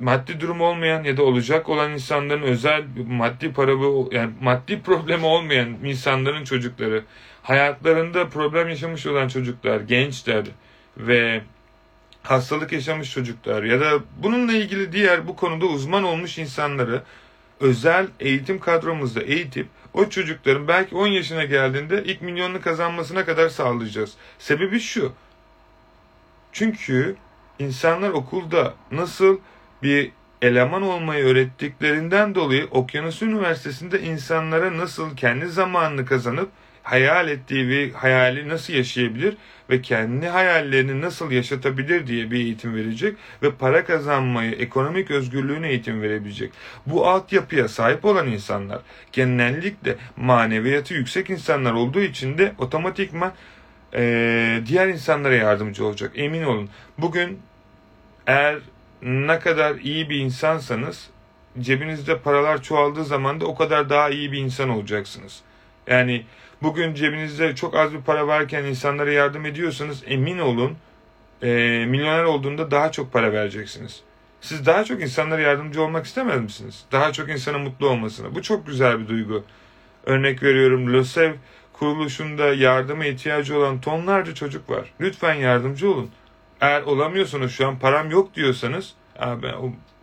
maddi durum olmayan ya da olacak olan insanların özel maddi para yani maddi problemi olmayan insanların çocukları, hayatlarında problem yaşamış olan çocuklar, gençler ve hastalık yaşamış çocuklar ya da bununla ilgili diğer bu konuda uzman olmuş insanları özel eğitim kadromuzda eğitip o çocukların belki 10 yaşına geldiğinde ilk milyonunu kazanmasına kadar sağlayacağız. Sebebi şu. Çünkü insanlar okulda nasıl bir eleman olmayı öğrettiklerinden dolayı Okyanus Üniversitesi'nde insanlara nasıl kendi zamanını kazanıp hayal ettiği bir hayali nasıl yaşayabilir ve kendi hayallerini nasıl yaşatabilir diye bir eğitim verecek ve para kazanmayı, ekonomik özgürlüğüne eğitim verebilecek. Bu altyapıya sahip olan insanlar genellikle maneviyatı yüksek insanlar olduğu için de otomatikman e, diğer insanlara yardımcı olacak. Emin olun. Bugün eğer ne kadar iyi bir insansanız cebinizde paralar çoğaldığı zaman da o kadar daha iyi bir insan olacaksınız. Yani bugün cebinizde çok az bir para varken insanlara yardım ediyorsanız emin olun e, milyoner olduğunda daha çok para vereceksiniz. Siz daha çok insanlara yardımcı olmak istemez misiniz? Daha çok insanın mutlu olmasını. Bu çok güzel bir duygu. Örnek veriyorum LÖSEV kuruluşunda yardıma ihtiyacı olan tonlarca çocuk var. Lütfen yardımcı olun. Eğer olamıyorsanız şu an param yok diyorsanız abi,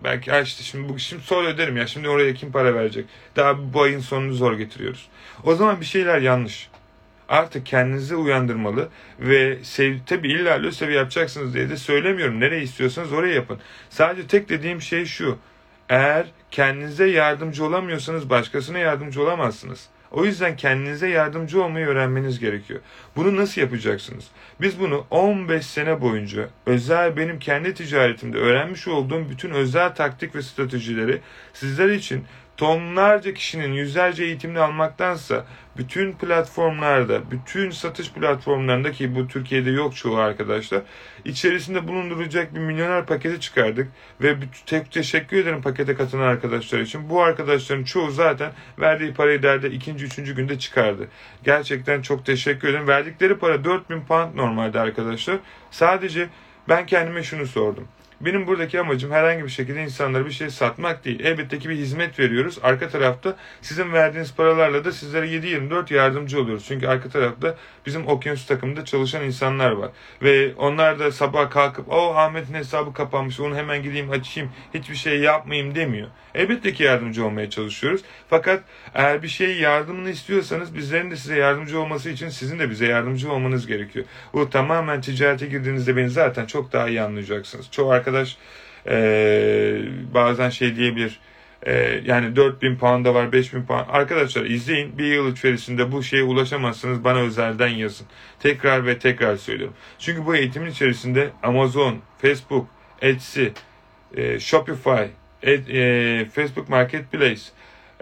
Belki ha işte şimdi bu şimdi sonra öderim ya şimdi oraya kim para verecek? Daha bu ayın sonunu zor getiriyoruz. O zaman bir şeyler yanlış. Artık kendinizi uyandırmalı ve sev, tabi illa LÖSEV yapacaksınız diye de söylemiyorum. Nereye istiyorsanız oraya yapın. Sadece tek dediğim şey şu. Eğer kendinize yardımcı olamıyorsanız başkasına yardımcı olamazsınız. O yüzden kendinize yardımcı olmayı öğrenmeniz gerekiyor. Bunu nasıl yapacaksınız? Biz bunu 15 sene boyunca özel benim kendi ticaretimde öğrenmiş olduğum bütün özel taktik ve stratejileri sizler için tonlarca kişinin yüzlerce eğitimini almaktansa bütün platformlarda, bütün satış platformlarında ki bu Türkiye'de yok çoğu arkadaşlar, içerisinde bulunduracak bir milyoner paketi çıkardık ve tek teşekkür ederim pakete katılan arkadaşlar için. Bu arkadaşların çoğu zaten verdiği parayı derde ikinci, üçüncü günde çıkardı. Gerçekten çok teşekkür ederim. Verdikleri para 4000 pound normalde arkadaşlar. Sadece ben kendime şunu sordum. Benim buradaki amacım herhangi bir şekilde insanlara bir şey satmak değil. Elbette ki bir hizmet veriyoruz. Arka tarafta sizin verdiğiniz paralarla da sizlere 7-24 yardımcı oluyoruz. Çünkü arka tarafta bizim okyanus takımında çalışan insanlar var. Ve onlar da sabah kalkıp o Ahmet'in hesabı kapanmış onu hemen gideyim açayım hiçbir şey yapmayayım demiyor. Elbette ki yardımcı olmaya çalışıyoruz. Fakat eğer bir şeyi yardımını istiyorsanız bizlerin de size yardımcı olması için sizin de bize yardımcı olmanız gerekiyor. Bu tamamen ticarete girdiğinizde beni zaten çok daha iyi anlayacaksınız. Çoğu arkadaş ee, bazen şey diyebilir ee, yani 4000 pound'a var 5000 pound. Arkadaşlar izleyin bir yıl içerisinde bu şeye ulaşamazsınız bana özelden yazın. Tekrar ve tekrar söylüyorum. Çünkü bu eğitimin içerisinde Amazon, Facebook, Etsy, e, Shopify, Ed, e, Facebook Marketplace,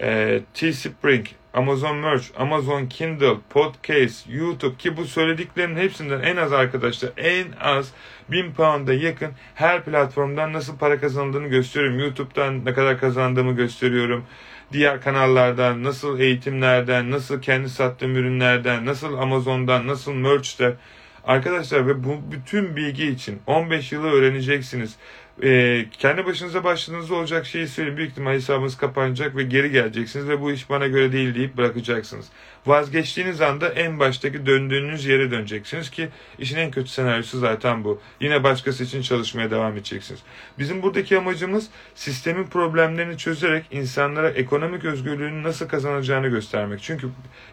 e, Teespring, Amazon Merch, Amazon Kindle, Podcast, YouTube ki bu söylediklerin hepsinden en az arkadaşlar en az 1000 pound'a yakın her platformdan nasıl para kazandığını gösteriyorum. YouTube'dan ne kadar kazandığımı gösteriyorum. Diğer kanallardan, nasıl eğitimlerden, nasıl kendi sattığım ürünlerden, nasıl Amazon'dan, nasıl Merch'te. Arkadaşlar ve bu bütün bilgi için 15 yılı öğreneceksiniz e, kendi başınıza başladığınızda olacak şeyi söyleyeyim. Büyük ihtimal hesabınız kapanacak ve geri geleceksiniz ve bu iş bana göre değil deyip bırakacaksınız. Vazgeçtiğiniz anda en baştaki döndüğünüz yere döneceksiniz ki işin en kötü senaryosu zaten bu. Yine başkası için çalışmaya devam edeceksiniz. Bizim buradaki amacımız sistemin problemlerini çözerek insanlara ekonomik özgürlüğünü nasıl kazanacağını göstermek. Çünkü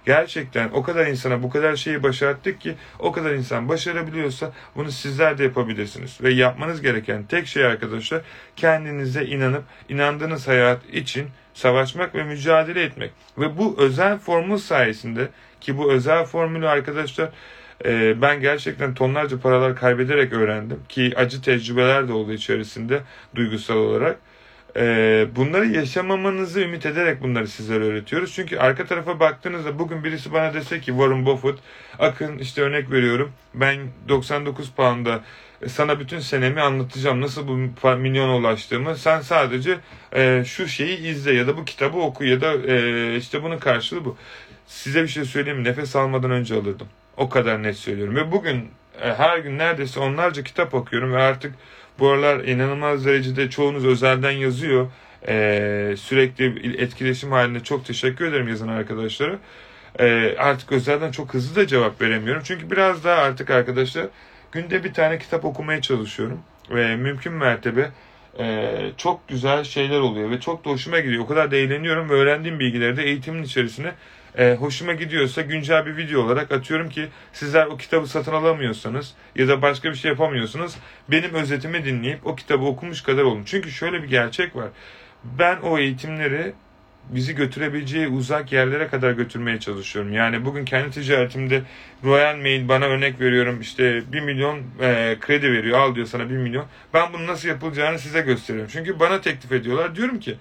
gerçekten o kadar insana bu kadar şeyi başarttık ki o kadar insan başarabiliyorsa bunu sizler de yapabilirsiniz. Ve yapmanız gereken tek şey arkadaşlar kendinize inanıp inandığınız hayat için savaşmak ve mücadele etmek. Ve bu özel formül sayesinde ki bu özel formülü arkadaşlar e, ben gerçekten tonlarca paralar kaybederek öğrendim ki acı tecrübeler de oldu içerisinde duygusal olarak. E, bunları yaşamamanızı ümit ederek bunları sizlere öğretiyoruz. Çünkü arka tarafa baktığınızda bugün birisi bana dese ki Warren Buffett, Akın işte örnek veriyorum ben 99 pound'a sana bütün senemi anlatacağım. Nasıl bu milyona ulaştığımı. Sen sadece e, şu şeyi izle ya da bu kitabı oku ya da e, işte bunun karşılığı bu. Size bir şey söyleyeyim mi? Nefes almadan önce alırdım. O kadar net söylüyorum. Ve bugün e, her gün neredeyse onlarca kitap okuyorum ve artık bu aralar inanılmaz derecede çoğunuz özelden yazıyor. E, sürekli etkileşim halinde çok teşekkür ederim yazan arkadaşlara. E, artık özelden çok hızlı da cevap veremiyorum. Çünkü biraz daha artık arkadaşlar Günde bir tane kitap okumaya çalışıyorum. Ve mümkün mertebe e, çok güzel şeyler oluyor ve çok da hoşuma gidiyor. O kadar da eğleniyorum ve öğrendiğim bilgileri de eğitimin içerisine e, hoşuma gidiyorsa güncel bir video olarak atıyorum ki sizler o kitabı satın alamıyorsanız ya da başka bir şey yapamıyorsunuz benim özetimi dinleyip o kitabı okumuş kadar olun. Çünkü şöyle bir gerçek var. Ben o eğitimleri bizi götürebileceği uzak yerlere kadar götürmeye çalışıyorum. Yani bugün kendi ticaretimde Royal Mail bana örnek veriyorum işte 1 milyon e, kredi veriyor al diyor sana 1 milyon. Ben bunu nasıl yapılacağını size gösteriyorum. Çünkü bana teklif ediyorlar. Diyorum ki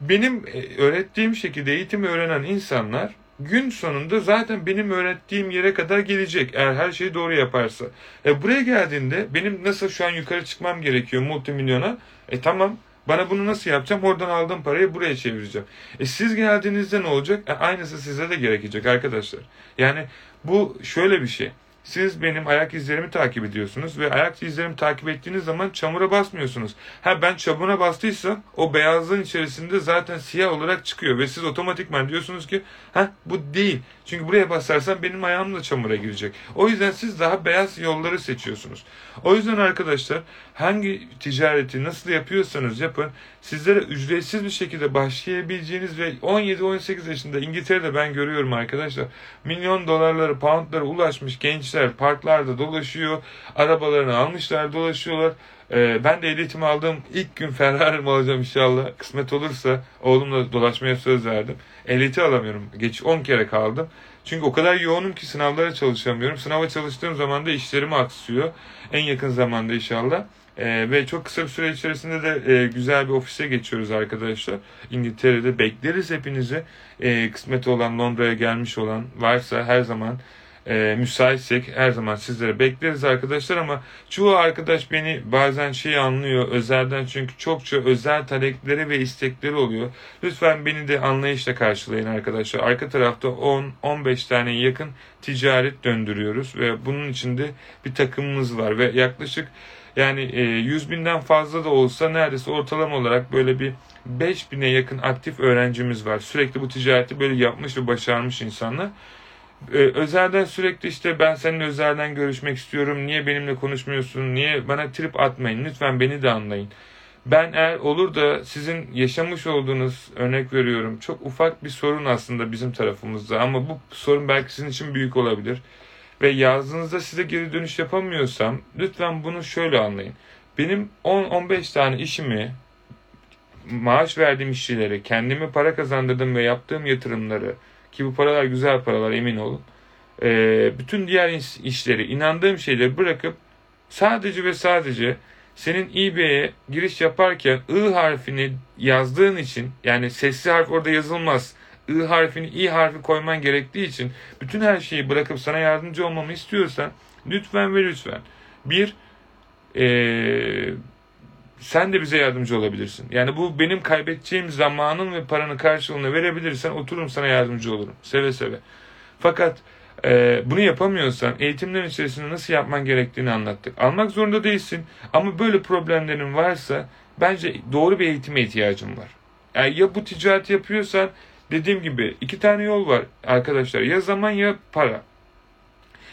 benim e, öğrettiğim şekilde eğitimi öğrenen insanlar gün sonunda zaten benim öğrettiğim yere kadar gelecek eğer her şeyi doğru yaparsa. E buraya geldiğinde benim nasıl şu an yukarı çıkmam gerekiyor multimilyona. E tamam bana bunu nasıl yapacağım? Oradan aldığım parayı buraya çevireceğim. E siz geldiğinizde ne olacak? E aynısı size de gerekecek arkadaşlar. Yani bu şöyle bir şey. Siz benim ayak izlerimi takip ediyorsunuz ve ayak izlerimi takip ettiğiniz zaman çamura basmıyorsunuz. Ha ben çamura bastıysam o beyazlığın içerisinde zaten siyah olarak çıkıyor ve siz otomatikman diyorsunuz ki ha bu değil. Çünkü buraya basarsam benim ayağım da çamura girecek. O yüzden siz daha beyaz yolları seçiyorsunuz. O yüzden arkadaşlar hangi ticareti nasıl yapıyorsanız yapın sizlere ücretsiz bir şekilde başlayabileceğiniz ve 17-18 yaşında İngiltere'de ben görüyorum arkadaşlar milyon dolarları poundlara ulaşmış gençler parklarda dolaşıyor arabalarını almışlar dolaşıyorlar ee, ben de ehliyetimi aldığım ilk gün Ferrari'mi alacağım inşallah. Kısmet olursa oğlumla dolaşmaya söz verdim. Ehliyeti alamıyorum. Geç 10 kere kaldım. Çünkü o kadar yoğunum ki sınavlara çalışamıyorum. Sınava çalıştığım zaman da işlerimi aksıyor. En yakın zamanda inşallah. Ee, ve çok kısa bir süre içerisinde de e, güzel bir ofise geçiyoruz arkadaşlar. İngiltere'de bekleriz hepinizi. E, kısmeti olan Londra'ya gelmiş olan varsa her zaman e, müsaitsek her zaman sizlere bekleriz arkadaşlar ama çoğu arkadaş beni bazen şey anlıyor özelden çünkü çokça özel talepleri ve istekleri oluyor. Lütfen beni de anlayışla karşılayın arkadaşlar. Arka tarafta 10-15 tane yakın ticaret döndürüyoruz ve bunun içinde bir takımımız var ve yaklaşık yani 100 e, binden fazla da olsa neredeyse ortalama olarak böyle bir 5000'e yakın aktif öğrencimiz var. Sürekli bu ticareti böyle yapmış ve başarmış insanlar. Ee, özelden sürekli işte ben seninle özelden görüşmek istiyorum. Niye benimle konuşmuyorsun? Niye bana trip atmayın? Lütfen beni de anlayın. Ben eğer olur da sizin yaşamış olduğunuz örnek veriyorum çok ufak bir sorun aslında bizim tarafımızda ama bu sorun belki sizin için büyük olabilir. Ve yazdığınızda size geri dönüş yapamıyorsam lütfen bunu şöyle anlayın. Benim 10-15 tane işimi maaş verdiğim işçilere, kendimi para kazandırdım ve yaptığım yatırımları ki bu paralar güzel paralar emin olun. E, bütün diğer işleri, inandığım şeyleri bırakıp sadece ve sadece senin eBay'e giriş yaparken I harfini yazdığın için yani sesli harf orada yazılmaz. I harfini I harfi koyman gerektiği için bütün her şeyi bırakıp sana yardımcı olmamı istiyorsan lütfen ve lütfen bir ee, sen de bize yardımcı olabilirsin. Yani bu benim kaybedeceğim zamanın ve paranın karşılığını verebilirsen otururum sana yardımcı olurum. Seve seve. Fakat e, bunu yapamıyorsan eğitimlerin içerisinde nasıl yapman gerektiğini anlattık. Almak zorunda değilsin ama böyle problemlerin varsa bence doğru bir eğitime ihtiyacın var. Yani ya bu ticaret yapıyorsan dediğim gibi iki tane yol var arkadaşlar. Ya zaman ya para.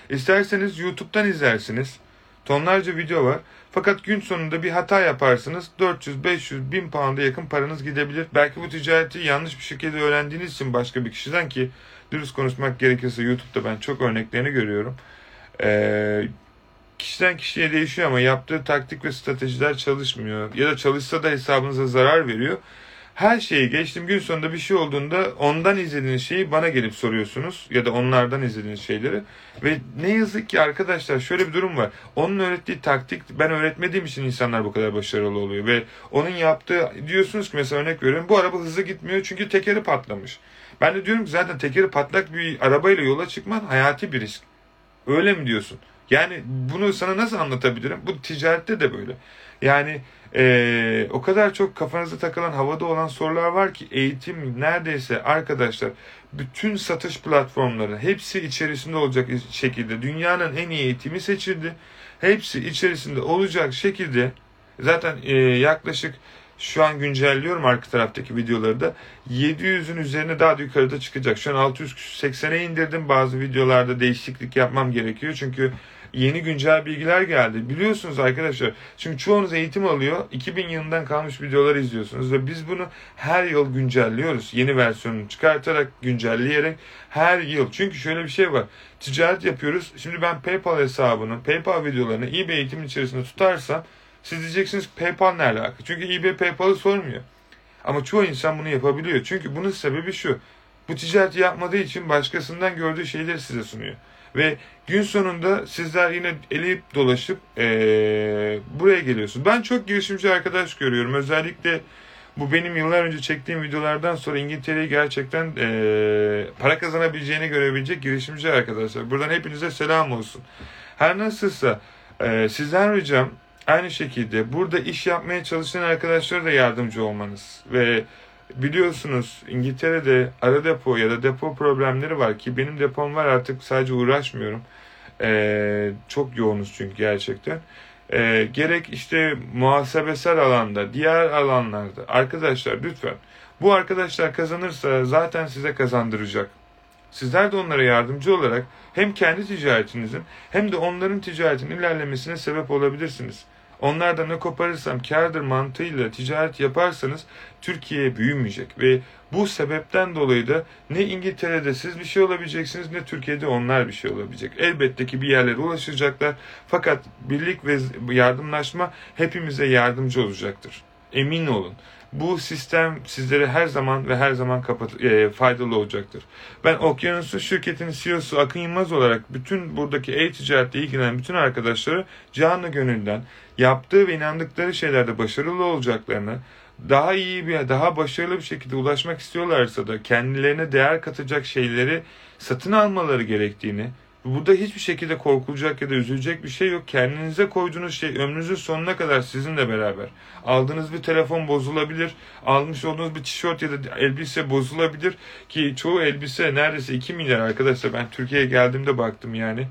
İsterseniz YouTube'dan izlersiniz. Tonlarca video var. Fakat gün sonunda bir hata yaparsınız 400, 500, 1000 pound'a yakın paranız gidebilir. Belki bu ticareti yanlış bir şekilde öğrendiğiniz için başka bir kişiden ki dürüst konuşmak gerekirse YouTube'da ben çok örneklerini görüyorum. Ee, kişiden kişiye değişiyor ama yaptığı taktik ve stratejiler çalışmıyor. Ya da çalışsa da hesabınıza zarar veriyor. Her şeyi geçtim gün sonunda bir şey olduğunda ondan izlediğiniz şeyi bana gelip soruyorsunuz ya da onlardan izlediğiniz şeyleri ve ne yazık ki arkadaşlar şöyle bir durum var. Onun öğrettiği taktik ben öğretmediğim için insanlar bu kadar başarılı oluyor ve onun yaptığı diyorsunuz ki mesela örnek veriyorum bu araba hızlı gitmiyor çünkü tekeri patlamış. Ben de diyorum ki zaten tekeri patlak bir arabayla yola çıkman hayati bir risk. Öyle mi diyorsun? Yani bunu sana nasıl anlatabilirim? Bu ticarette de böyle. Yani ee, o kadar çok kafanızda takılan havada olan sorular var ki eğitim neredeyse arkadaşlar bütün satış platformları hepsi içerisinde olacak şekilde dünyanın en iyi eğitimi seçildi. Hepsi içerisinde olacak şekilde zaten e, yaklaşık şu an güncelliyorum arka taraftaki videoları da 700'ün üzerine daha da yukarıda çıkacak. Şu an 680'e indirdim. Bazı videolarda değişiklik yapmam gerekiyor. Çünkü yeni güncel bilgiler geldi. Biliyorsunuz arkadaşlar. Çünkü çoğunuz eğitim alıyor. 2000 yılından kalmış videolar izliyorsunuz ve biz bunu her yıl güncelliyoruz. Yeni versiyonunu çıkartarak, güncelleyerek her yıl. Çünkü şöyle bir şey var. Ticaret yapıyoruz. Şimdi ben PayPal hesabını, PayPal videolarını eBay eğitimin içerisinde tutarsam siz diyeceksiniz PayPal ne alaka? Çünkü eBay PayPal'ı sormuyor. Ama çoğu insan bunu yapabiliyor. Çünkü bunun sebebi şu. Bu ticareti yapmadığı için başkasından gördüğü şeyleri size sunuyor. Ve gün sonunda sizler yine elip dolaşıp ee, buraya geliyorsunuz. Ben çok girişimci arkadaş görüyorum. Özellikle bu benim yıllar önce çektiğim videolardan sonra İngiltere'yi gerçekten ee, para kazanabileceğini görebilecek girişimci arkadaşlar. Buradan hepinize selam olsun. Her nasılsa ee, sizden ricam aynı şekilde burada iş yapmaya çalışan arkadaşlara da yardımcı olmanız ve biliyorsunuz İngiltere'de ara depo ya da depo problemleri var ki benim depom var artık sadece uğraşmıyorum. Ee, çok yoğunuz çünkü gerçekten. Ee, gerek işte muhasebesel alanda, diğer alanlarda arkadaşlar lütfen bu arkadaşlar kazanırsa zaten size kazandıracak. Sizler de onlara yardımcı olarak hem kendi ticaretinizin hem de onların ticaretinin ilerlemesine sebep olabilirsiniz. Onlardan ne koparırsam kârdır mantığıyla ticaret yaparsanız Türkiye büyümeyecek ve bu sebepten dolayı da ne İngiltere'de siz bir şey olabileceksiniz ne Türkiye'de onlar bir şey olabilecek. Elbette ki bir yerlere ulaşacaklar fakat birlik ve yardımlaşma hepimize yardımcı olacaktır. Emin olun bu sistem sizlere her zaman ve her zaman kapat e, faydalı olacaktır. Ben Okyanusu şirketinin CEO'su Akın Yılmaz olarak bütün buradaki e-ticaretle ilgilenen bütün arkadaşları canlı gönülden yaptığı ve inandıkları şeylerde başarılı olacaklarını, daha iyi bir, daha başarılı bir şekilde ulaşmak istiyorlarsa da kendilerine değer katacak şeyleri satın almaları gerektiğini, Burada hiçbir şekilde korkulacak ya da üzülecek bir şey yok. Kendinize koyduğunuz şey ömrünüzün sonuna kadar sizinle beraber. Aldığınız bir telefon bozulabilir. Almış olduğunuz bir tişört ya da elbise bozulabilir. Ki çoğu elbise neredeyse 2 milyar arkadaşlar. Ben Türkiye'ye geldiğimde baktım yani.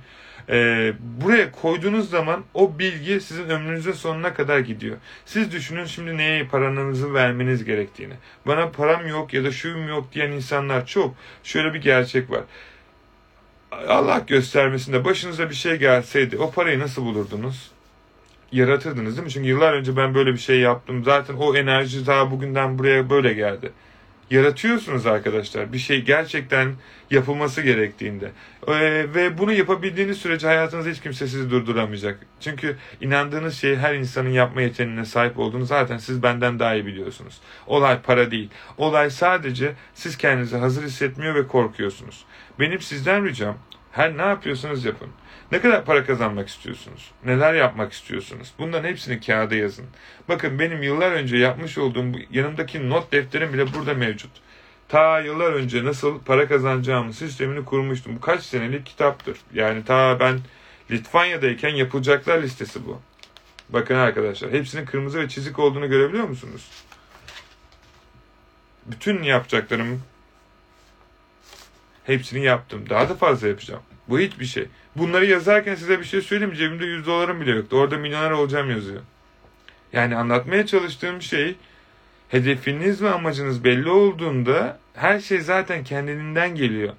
Ee, buraya koyduğunuz zaman o bilgi sizin ömrünüzün sonuna kadar gidiyor. Siz düşünün şimdi neye paranızı vermeniz gerektiğini. Bana param yok ya da şuyum yok diyen insanlar çok. Şöyle bir gerçek var. Allah göstermesinde başınıza bir şey gelseydi o parayı nasıl bulurdunuz? Yaratırdınız değil mi? Çünkü yıllar önce ben böyle bir şey yaptım. Zaten o enerji daha bugünden buraya böyle geldi. Yaratıyorsunuz arkadaşlar. Bir şey gerçekten yapılması gerektiğinde. Ee, ve bunu yapabildiğiniz sürece hayatınızda hiç kimse sizi durduramayacak. Çünkü inandığınız şeyi her insanın yapma yeteneğine sahip olduğunu zaten siz benden daha iyi biliyorsunuz. Olay para değil. Olay sadece siz kendinizi hazır hissetmiyor ve korkuyorsunuz. Benim sizden ricam her ne yapıyorsanız yapın. Ne kadar para kazanmak istiyorsunuz? Neler yapmak istiyorsunuz? Bunların hepsini kağıda yazın. Bakın benim yıllar önce yapmış olduğum bu yanımdaki not defterim bile burada mevcut. Ta yıllar önce nasıl para kazanacağımın sistemini kurmuştum. Bu kaç senelik kitaptır. Yani ta ben Litvanya'dayken yapılacaklar listesi bu. Bakın arkadaşlar hepsinin kırmızı ve çizik olduğunu görebiliyor musunuz? Bütün yapacaklarım hepsini yaptım. Daha da fazla yapacağım. Bu hiçbir şey. Bunları yazarken size bir şey söyleyeyim. Cebimde 100 dolarım bile yoktu. Orada milyoner olacağım yazıyor. Yani anlatmaya çalıştığım şey hedefiniz ve amacınız belli olduğunda her şey zaten kendinden geliyor.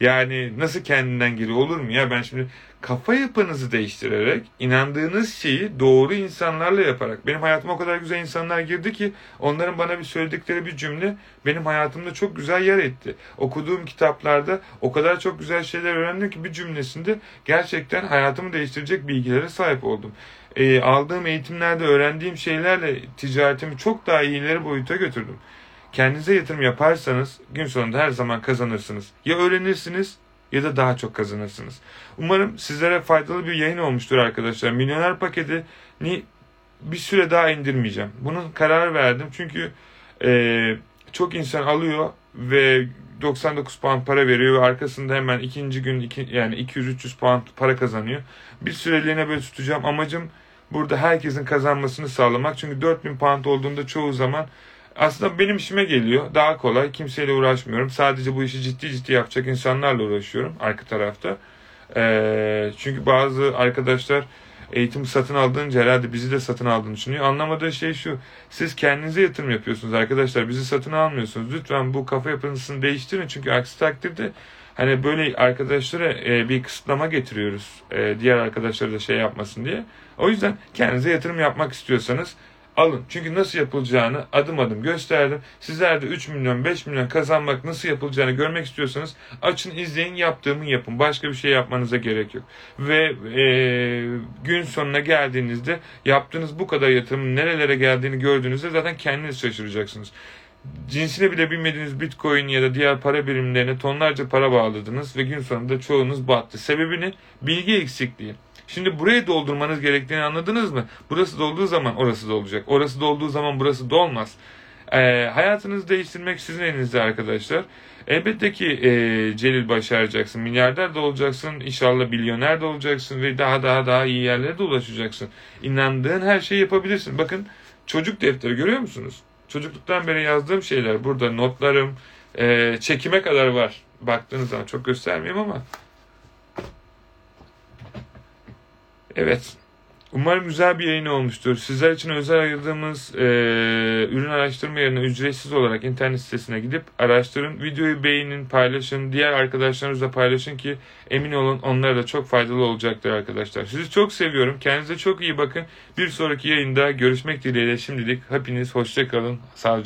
Yani nasıl kendinden geliyor olur mu ya ben şimdi kafa yapınızı değiştirerek inandığınız şeyi doğru insanlarla yaparak benim hayatıma o kadar güzel insanlar girdi ki onların bana bir söyledikleri bir cümle benim hayatımda çok güzel yer etti. Okuduğum kitaplarda o kadar çok güzel şeyler öğrendim ki bir cümlesinde gerçekten hayatımı değiştirecek bilgilere sahip oldum. E, aldığım eğitimlerde öğrendiğim şeylerle ticaretimi çok daha iyileri boyuta götürdüm. Kendinize yatırım yaparsanız gün sonunda her zaman kazanırsınız. Ya öğrenirsiniz ya da daha çok kazanırsınız. Umarım sizlere faydalı bir yayın olmuştur arkadaşlar. Milyoner paketi ni bir süre daha indirmeyeceğim. Bunun karar verdim çünkü e, çok insan alıyor ve 99 pound para veriyor ve arkasında hemen ikinci gün iki, yani 200-300 pound para kazanıyor. Bir süreliğine böyle tutacağım. Amacım burada herkesin kazanmasını sağlamak. Çünkü 4000 pound olduğunda çoğu zaman aslında benim işime geliyor. Daha kolay. Kimseyle uğraşmıyorum. Sadece bu işi ciddi ciddi yapacak insanlarla uğraşıyorum arka tarafta. Ee, çünkü bazı arkadaşlar eğitim satın aldığınca herhalde bizi de satın aldığını düşünüyor. Anlamadığı şey şu. Siz kendinize yatırım yapıyorsunuz arkadaşlar. Bizi satın almıyorsunuz. Lütfen bu kafa yapısını değiştirin. Çünkü aksi takdirde hani böyle arkadaşlara e, bir kısıtlama getiriyoruz. E, diğer arkadaşlara da şey yapmasın diye. O yüzden kendinize yatırım yapmak istiyorsanız alın. Çünkü nasıl yapılacağını adım adım gösterdim. Sizler de 3 milyon 5 milyon kazanmak nasıl yapılacağını görmek istiyorsanız açın izleyin yaptığımı yapın. Başka bir şey yapmanıza gerek yok. Ve e, gün sonuna geldiğinizde yaptığınız bu kadar yatırımın nerelere geldiğini gördüğünüzde zaten kendiniz şaşıracaksınız cinsini bile bilmediğiniz bitcoin ya da diğer para birimlerine tonlarca para bağladınız ve gün sonunda çoğunuz battı. Sebebini bilgi eksikliği. Şimdi burayı doldurmanız gerektiğini anladınız mı? Burası dolduğu zaman orası dolacak. Orası dolduğu zaman burası dolmaz. Ee, hayatınızı değiştirmek sizin elinizde arkadaşlar. Elbette ki e, Celil başaracaksın. Milyarder de olacaksın. İnşallah milyoner de olacaksın. Ve daha daha daha iyi yerlere de ulaşacaksın. İnandığın her şeyi yapabilirsin. Bakın çocuk defteri görüyor musunuz? Çocukluktan beri yazdığım şeyler. Burada notlarım, e, çekime kadar var. Baktığınız zaman çok göstermeyeyim ama Evet. Umarım güzel bir yayın olmuştur. Sizler için özel ayırdığımız e, ürün araştırma yerine ücretsiz olarak internet sitesine gidip araştırın. Videoyu beğenin, paylaşın. Diğer arkadaşlarınızla paylaşın ki emin olun onlara da çok faydalı olacaktır arkadaşlar. Sizi çok seviyorum. Kendinize çok iyi bakın. Bir sonraki yayında görüşmek dileğiyle şimdilik hepiniz hoşça kalın. Sağlıcakla.